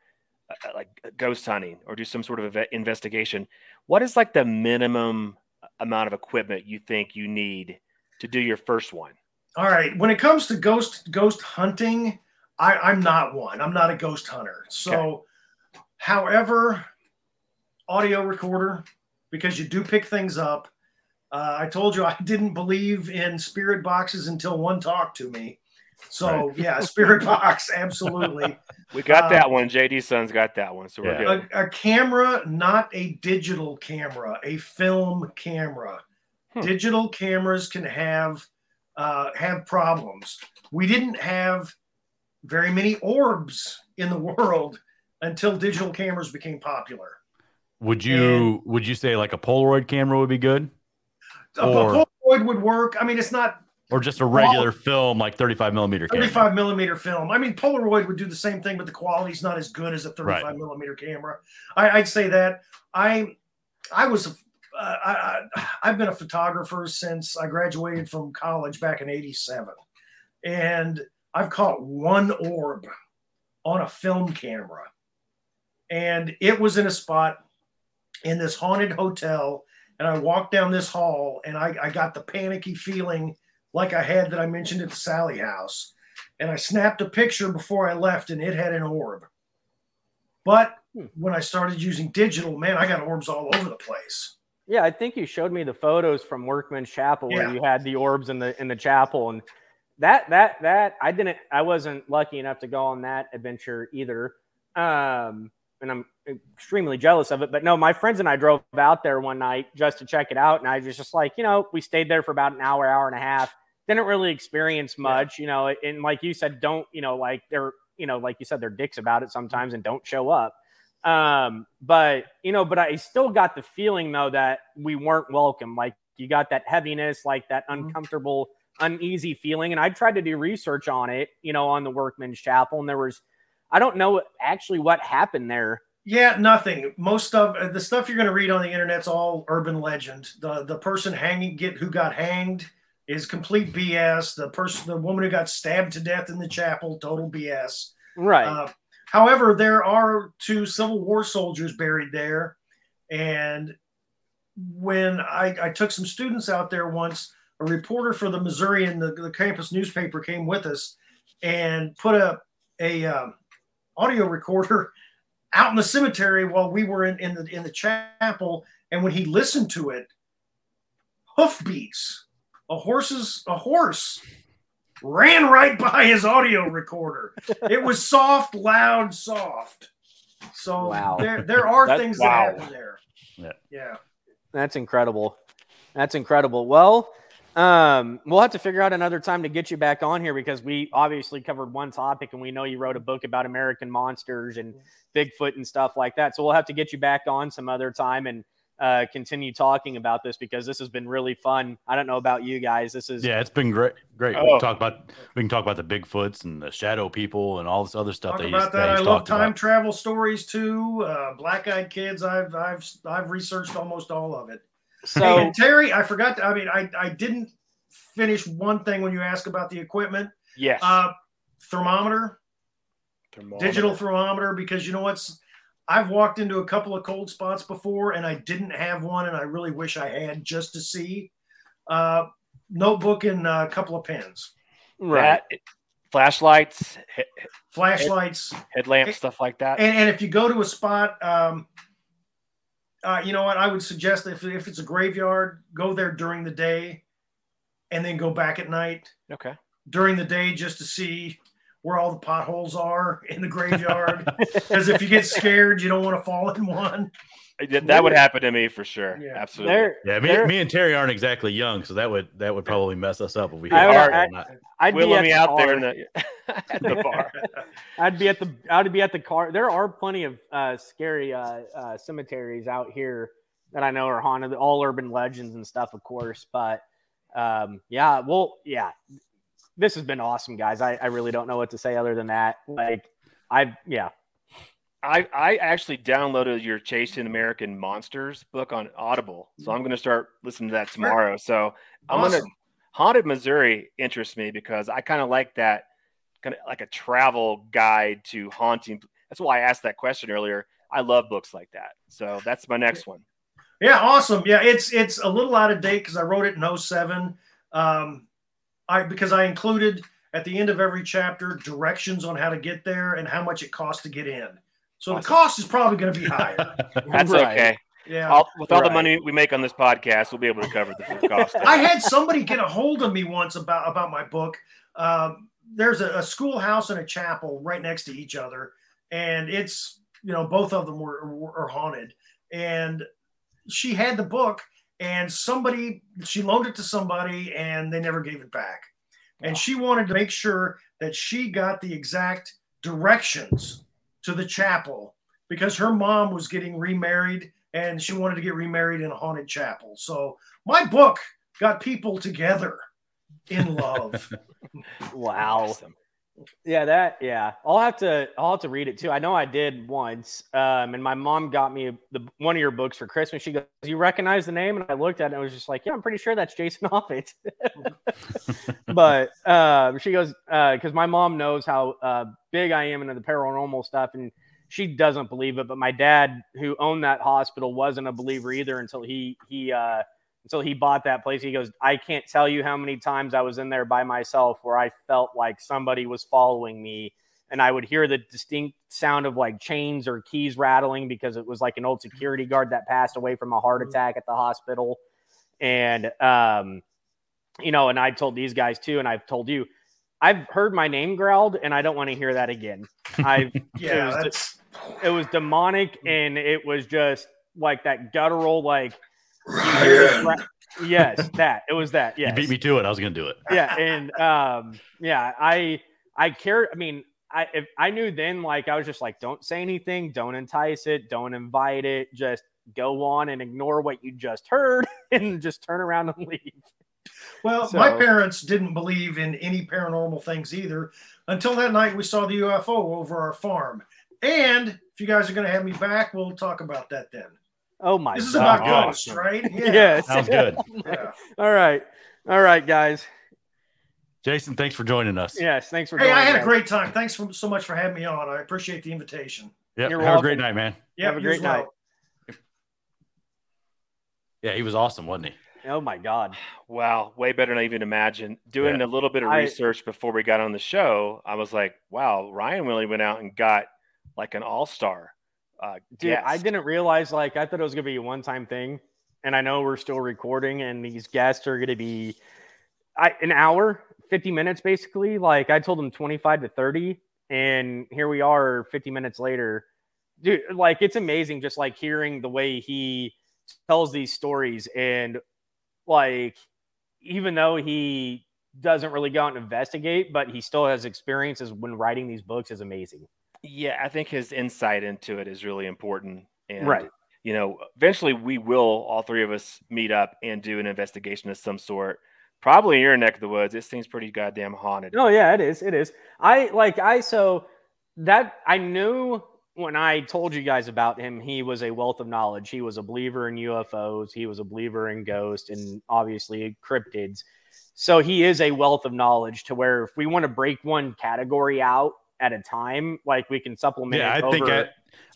like ghost hunting or do some sort of investigation, what is like the minimum amount of equipment you think you need to do your first one? All right. When it comes to ghost ghost hunting, I, I'm not one. I'm not a ghost hunter. So, okay. however, audio recorder because you do pick things up. Uh, I told you I *laughs* didn't believe in spirit boxes until one talked to me. So right. yeah, spirit *laughs* box, absolutely. We got um, that one. JD Son's got that one, so we're good. A, a, camera, not a digital camera, a film camera. Hmm. Digital cameras can have uh, have problems. We didn't have very many orbs in the *laughs* world until digital cameras became popular. Would you and would you say like a Polaroid camera would be good? A, or, a Polaroid would work. I mean, it's not or just a regular film like 35 millimeter 35 millimeter film. I mean polaroid would do the same thing but the quality's not as good as a 35 right. millimeter camera. I, would say that. I i was uh, I, i've been a photographer since i graduated from college back in 87 and i've caught one orb on a film camera. And it was in a spot in this haunted hotel and i walked down this hall and i, I got the panicky feeling like I had that I mentioned at the Sallie house. And I snapped a picture before I left and it had an orb. But hmm. when I started using digital, man, I got orbs all over the place. Yeah, I think you showed me the photos from Workman's Chapel where yeah. you had the orbs in the in the chapel and that that that I didn't I wasn't lucky enough to go on that adventure either. Um and I'm extremely jealous of it. But no, my friends and I drove out there one night just to check it out. And I was just like, you know, we stayed there for about an hour, hour and a half. Didn't really experience much, yeah. you know. And like you said, don't, you know, like they're, you know, like you said, they're dicks about it sometimes and don't show up. Um, but you know, but I still got the feeling though that we weren't welcome. Like you got that heaviness, like that mm-hmm. uncomfortable, uneasy feeling. And I tried to do research on it, you know, on the Workman's Chapel, and there was I don't know actually what happened there. Yeah, nothing. Most of the stuff you're going to read on the internet's all urban legend. The the person hanging get who got hanged is complete BS. The person, the woman who got stabbed to death in the chapel, total BS. Right. Uh, however, there are two Civil War soldiers buried there, and when I, I took some students out there once, a reporter for the Missourian, the, the campus newspaper, came with us and put a a um, audio recorder *laughs* out in the cemetery while we were in, in the in the chapel. And when he listened to it, hoofbeats, a horse's a horse ran right by his audio recorder. it was soft, loud, soft. So wow. there there are things wow. that happen there. Yeah. Yeah. That's incredible. That's incredible. Well, um, we'll have to figure out another time to get you back on here because we obviously covered one topic and we know you wrote a book about American monsters and Bigfoot and stuff like that. So we'll have to get you back on some other time and uh, continue talking about this because this has been really fun. I don't know about you guys. This is yeah, it's been great. Great. Oh. We can talk about we can talk about the Bigfoots and the shadow people and all this other stuff. Talk that about that. I love time about. travel stories too. Uh, Black eyed kids. I've I've I've researched almost all of it. So hey, Terry, I forgot. To, I mean, I I didn't finish one thing when you asked about the equipment. Yes. Uh, thermometer, thermometer, digital thermometer, because you know what's. I've walked into a couple of cold spots before and I didn't have one, and I really wish I had just to see. Uh, notebook and a couple of pens. Right. That, flashlights, flashlights, head, headlamps, stuff like that. And, and, if you go to a spot, um, uh, you know what? I would suggest if, if it's a graveyard, go there during the day and then go back at night. Okay. During the day, just to see where all the potholes are *laughs* in the graveyard. *laughs* Because if you get scared, you don't want to fall in one. That would happen to me for sure. Yeah. Absolutely. They're, yeah, me, me, and Terry aren't exactly young, so that would that would probably mess us up if we. I, I, I'd be let me the out car. there in the, *laughs* at the bar. I'd be at the I'd be at the car. There are plenty of uh, scary uh, uh, cemeteries out here that I know are haunted. All urban legends and stuff, of course. But um, yeah, well, yeah, this has been awesome, guys. I, I really don't know what to say other than that. Like, I yeah. I, I actually downloaded your Chasing American Monsters book on Audible, so I'm going to start listening to that tomorrow. So I'm awesome. going to Haunted Missouri interests me because I kind of like that kind of like a travel guide to haunting. That's why I asked that question earlier. I love books like that. So that's my next one. Yeah, awesome. Yeah, it's it's a little out of date because I wrote it in 07. Um, I because I included at the end of every chapter directions on how to get there and how much it costs to get in. So awesome. the cost is probably going to be higher. *laughs* That's right. okay. Yeah. I'll, with all right. the money we make on this podcast, we'll be able to cover the full cost. I had somebody get a hold of me once about about my book. Um, there's a, a schoolhouse and a chapel right next to each other, and it's you know both of them were, were, were haunted. And she had the book and somebody she loaned it to somebody and they never gave it back. And she wanted to make sure that she got the exact directions to the chapel because her mom was getting remarried and she wanted to get remarried in a haunted chapel. So my book got people together in love. *laughs* wow. Awesome. Yeah, that yeah. I'll have to I'll have to read it too. I know I did once. Um, and my mom got me the one of your books for Christmas. She goes, "You recognize the name?" And I looked at it and I was just like, "Yeah, I'm pretty sure that's Jason *laughs* Offutt." *laughs* but uh, she goes, because uh, my mom knows how uh, big I am into the paranormal stuff, and she doesn't believe it. But my dad, who owned that hospital, wasn't a believer either until he he uh, until he bought that place. He goes, I can't tell you how many times I was in there by myself where I felt like somebody was following me. And I would hear the distinct sound of like chains or keys rattling because it was like an old security guard that passed away from a heart attack at the hospital. And, um, you know, and I told these guys too, and I've told you, I've heard my name growled, and I don't want to hear that again. I *laughs* yeah, it was, it was demonic, and it was just like that guttural, like yes, that it was that. Yeah, *laughs* you beat me to it. I was gonna do it. Yeah, and um, yeah, I I care. I mean, I if I knew then, like I was just like, don't say anything, don't entice it, don't invite it, just go on and ignore what you just heard, *laughs* and just turn around and leave. Well, so, my parents didn't believe in any paranormal things either until that night we saw the UFO over our farm. And if you guys are going to have me back, we'll talk about that then. Oh my! This is about ghosts, awesome. right? *laughs* Yeah. yes. Sounds good. *laughs* yeah. *laughs* All right, all right, guys. Jason, thanks for joining us. Yes, thanks for. Hey, I had us. a great time. Thanks for, so much for having me on. I appreciate the invitation. Yeah, have welcome. a great night, man. Yeah, have a great night. Yeah, he was awesome, wasn't he? Oh my god! Wow, way better than I even imagined. Doing yeah. a little bit of research I, before we got on the show, I was like, "Wow, Ryan really went out and got like an all star." Uh, Dude, guest. I didn't realize like I thought it was gonna be a one time thing, and I know we're still recording, and these guests are gonna be I, an hour, fifty minutes basically. Like I told them twenty five to thirty, and here we are, fifty minutes later. Dude, like it's amazing just like hearing the way he tells these stories, and like even though he doesn't really go out and investigate, but he still has experiences when writing these books is amazing. Yeah, I think his insight into it is really important. And, right. You know, eventually we will, all three of us, meet up and do an investigation of some sort. Probably in your neck of the woods. It seems pretty goddamn haunted. Oh, yeah, it is. It is. I like, I, so that I knew when I told you guys about him, he was a wealth of knowledge. He was a believer in UFOs, he was a believer in ghosts, and obviously cryptids. So he is a wealth of knowledge to where if we want to break one category out at a time. Like we can supplement. Yeah, I over... think I,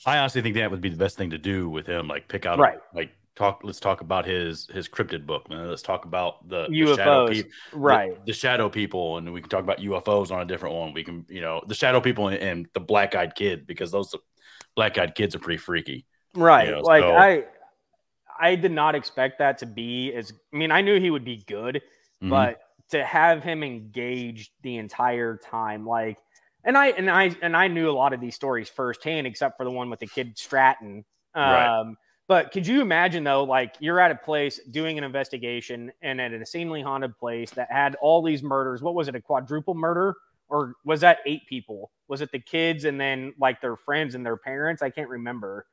I honestly think that would be the best thing to do with him. Like pick out right. Like talk. Let's talk about his his cryptid book. Man. Let's talk about the, UFOs, the shadow pe- right? The, the, shadow people, and we can talk about UFOs on a different one. We can, you know, the shadow people and, and the black eyed kid because those black eyed kids are pretty freaky, right? You know, like so. I. I did not expect that to be as. I mean, I knew he would be good, mm-hmm. but to have him engaged the entire time, like and I and I and I knew a lot of these stories firsthand, except for the one with the kid Stratton. Um, right. But could you imagine though, like you're at a place doing an investigation and at an insanely haunted place that had all these murders? What was it, a quadruple murder, or was that eight people? Was it the kids and then like their friends and their parents? I can't remember.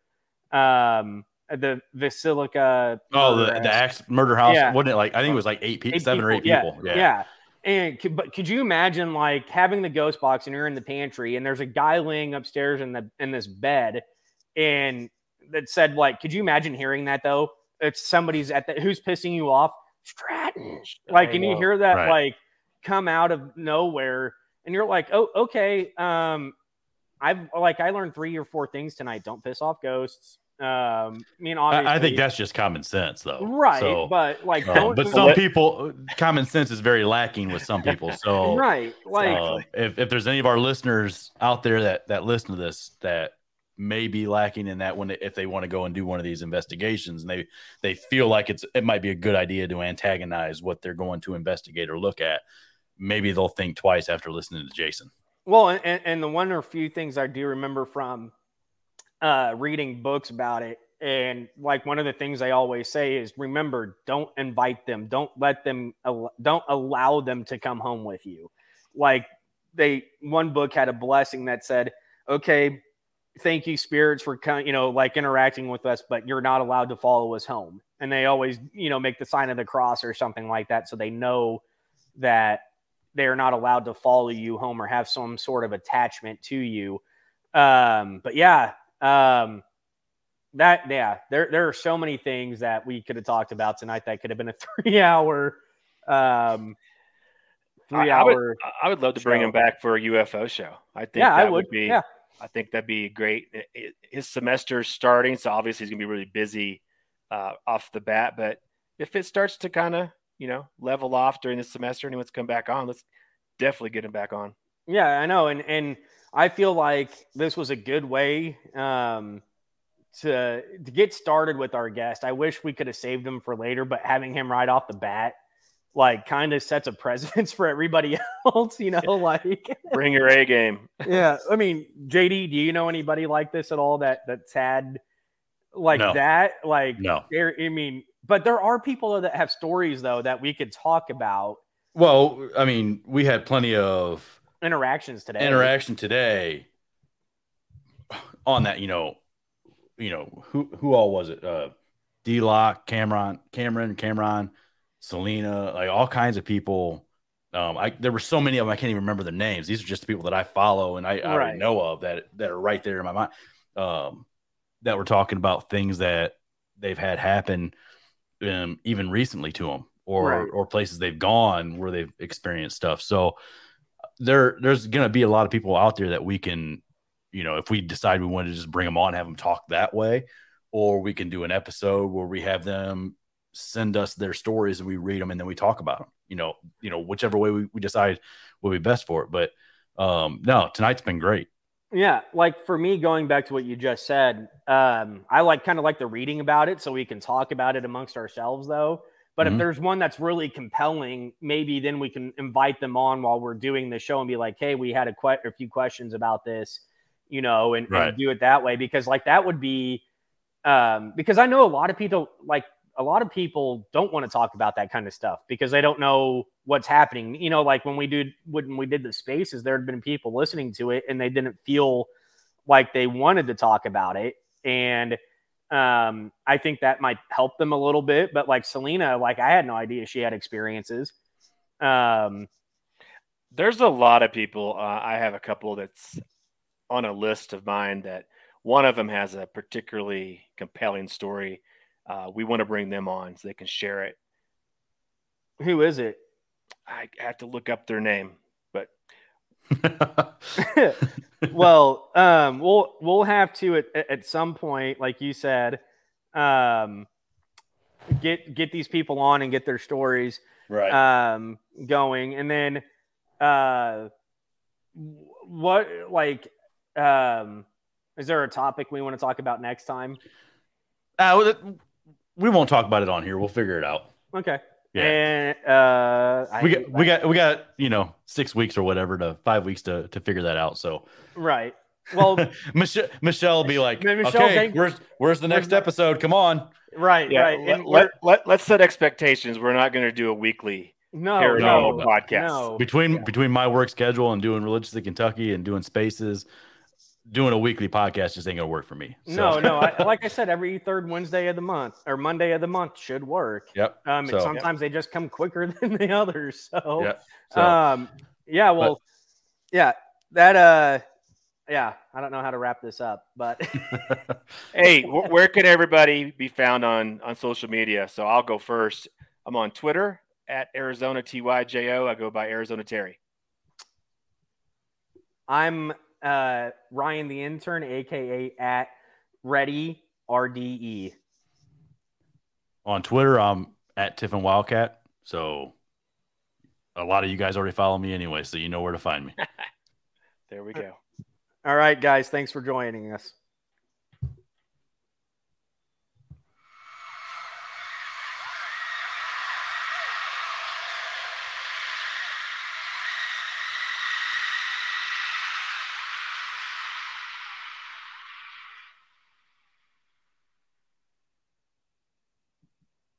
Um, the Villisca. Oh, the, the axe murder house. Yeah. Wasn't it like I think it was like eight, pe- eight seven people, or eight people. Yeah. yeah. yeah. And but could you imagine like having the ghost box and you're in the pantry and there's a guy laying upstairs in the in this bed and that said like could you imagine hearing that though? It's somebody's at the who's pissing you off? Stratton. Like and you hear that right. like come out of nowhere and you're like, "Oh, okay. Um I've like I learned three or four things tonight. Don't piss off ghosts. Um, I mean, I, I, think that's just common sense, though. Right, so, but like, um, but some people, common sense is very lacking with some people. *laughs* So, right, like, uh, if if there's any of our listeners out there that that listen to this that may be lacking in that when if they want to go and do one of these investigations and they they feel like it's it might be a good idea to antagonize what they're going to investigate or look at, maybe they'll think twice after listening to Jason. Well, and, and the one or few things I do remember from uh, reading books about it and like one of the things I always say is remember, don't invite them, don't let them, don't allow them to come home with you. Like they, one book had a blessing that said, okay, thank you, spirits, for you know, like interacting with us, but you're not allowed to follow us home. And they always, you know, make the sign of the cross or something like that. So they know that they are not allowed to follow you home or have some sort of attachment to you. Um, but yeah, um, that yeah, there there are so many things that we could have talked about tonight that could have been a *laughs* three hour um three I, hour I would, I would love to show. bring him back for a UFO show. I think yeah, I would, would be yeah. I think that'd be great. His semester's starting, so obviously he's gonna be really busy uh, off the bat. But if it starts to kind of you know level off during the semester and he wants to come back on, let's definitely get him back on. Yeah, I know, and and I feel like this was a good way um, to to get started with our guest. I wish we could have saved him for later, but having him right off the bat like kind of sets a *laughs* precedence for everybody *laughs* else, you know, like *laughs* bring your A game. yeah. I mean, JD, do you know anybody like this at all that that's had like no. that? Like no. I mean, but there are people that have stories though that we could talk about. Well, I mean, we had plenty of interactions today. Interaction today on that, you know, you know, who who all was it? Uh D Lock, Cameron, Cameron, Cameron Selena, like all kinds of people. Um, I there were so many of them I can't even remember the names. These are just the people that I follow and I, I already know of that that are right there in my mind. Um, that we're talking about things that they've had happen, um, even recently to them, or right. or places they've gone where they've experienced stuff. So there there's going to be a lot of people out there that we can, you know, if we decide we want to just bring them on, have them talk that way, or we can do an episode where we have them send us their stories and we read them and then we talk about them. You know, you know, whichever way we, we decide will be best for it. But um, no, tonight's been great. Yeah, like for me, going back to what you just said, um, I like kind of like the reading about it so we can talk about it amongst ourselves, though. But mm-hmm. if there's one that's really compelling, maybe then we can invite them on while we're doing the show and be like, "Hey, we had a, que- a few questions about this," you know, and, right. and do it that way because like that would be um, because I know a lot of people like a lot of people don't want to talk about that kind of stuff because they don't know what's happening. You know, like when we did when we did the spaces, there had been people listening to it and they didn't feel like they wanted to talk about it. And um, I think that might help them a little bit. But like Selena, like I had no idea she had experiences. Um, there's a lot of people. Uh, I have a couple that's on a list of mine that one of them has a particularly compelling story uh, we want to bring them on so they can share it. Who is it? I have to look up their name, but *laughs* *laughs* *laughs* well, um, we'll we'll have to at, at some point, like you said, um, get get these people on and get their stories right um, going, and then uh, what like um, is there a topic we want to talk about next time? Uh, we won't talk about it on here. We'll figure it out. Okay. Yeah. And uh, we got we got we got you know six weeks or whatever to five weeks to to figure that out. So right. Well, *laughs* Michelle Michelle will be like, Michelle, okay, where's where's the next episode? Come on. Right. Yeah. Right. Let, let, let, let's set expectations. We're not going to do a weekly no, no podcast no. between yeah. between my work schedule and doing religiously Kentucky and doing spaces doing a weekly podcast just ain't gonna work for me. So. No, no. I, like I said, every third Wednesday of the month or Monday of the month should work. Yep. Um, so, sometimes yep. they just come quicker *laughs* than the others. So, yep. so um, yeah. Well, but, yeah. That uh, yeah. I don't know how to wrap this up, but *laughs* hey, where can everybody be found on on social media? So I'll go first. I'm on Twitter at Arizona TYJO. I go by Arizona Terry. I'm uh, Ryan the intern, aka at Ready RDE. On Twitter, I'm at Tiffin Wildcat. So a lot of you guys already follow me anyway, so you know where to find me. *laughs* there we go. All right, guys. Thanks for joining us.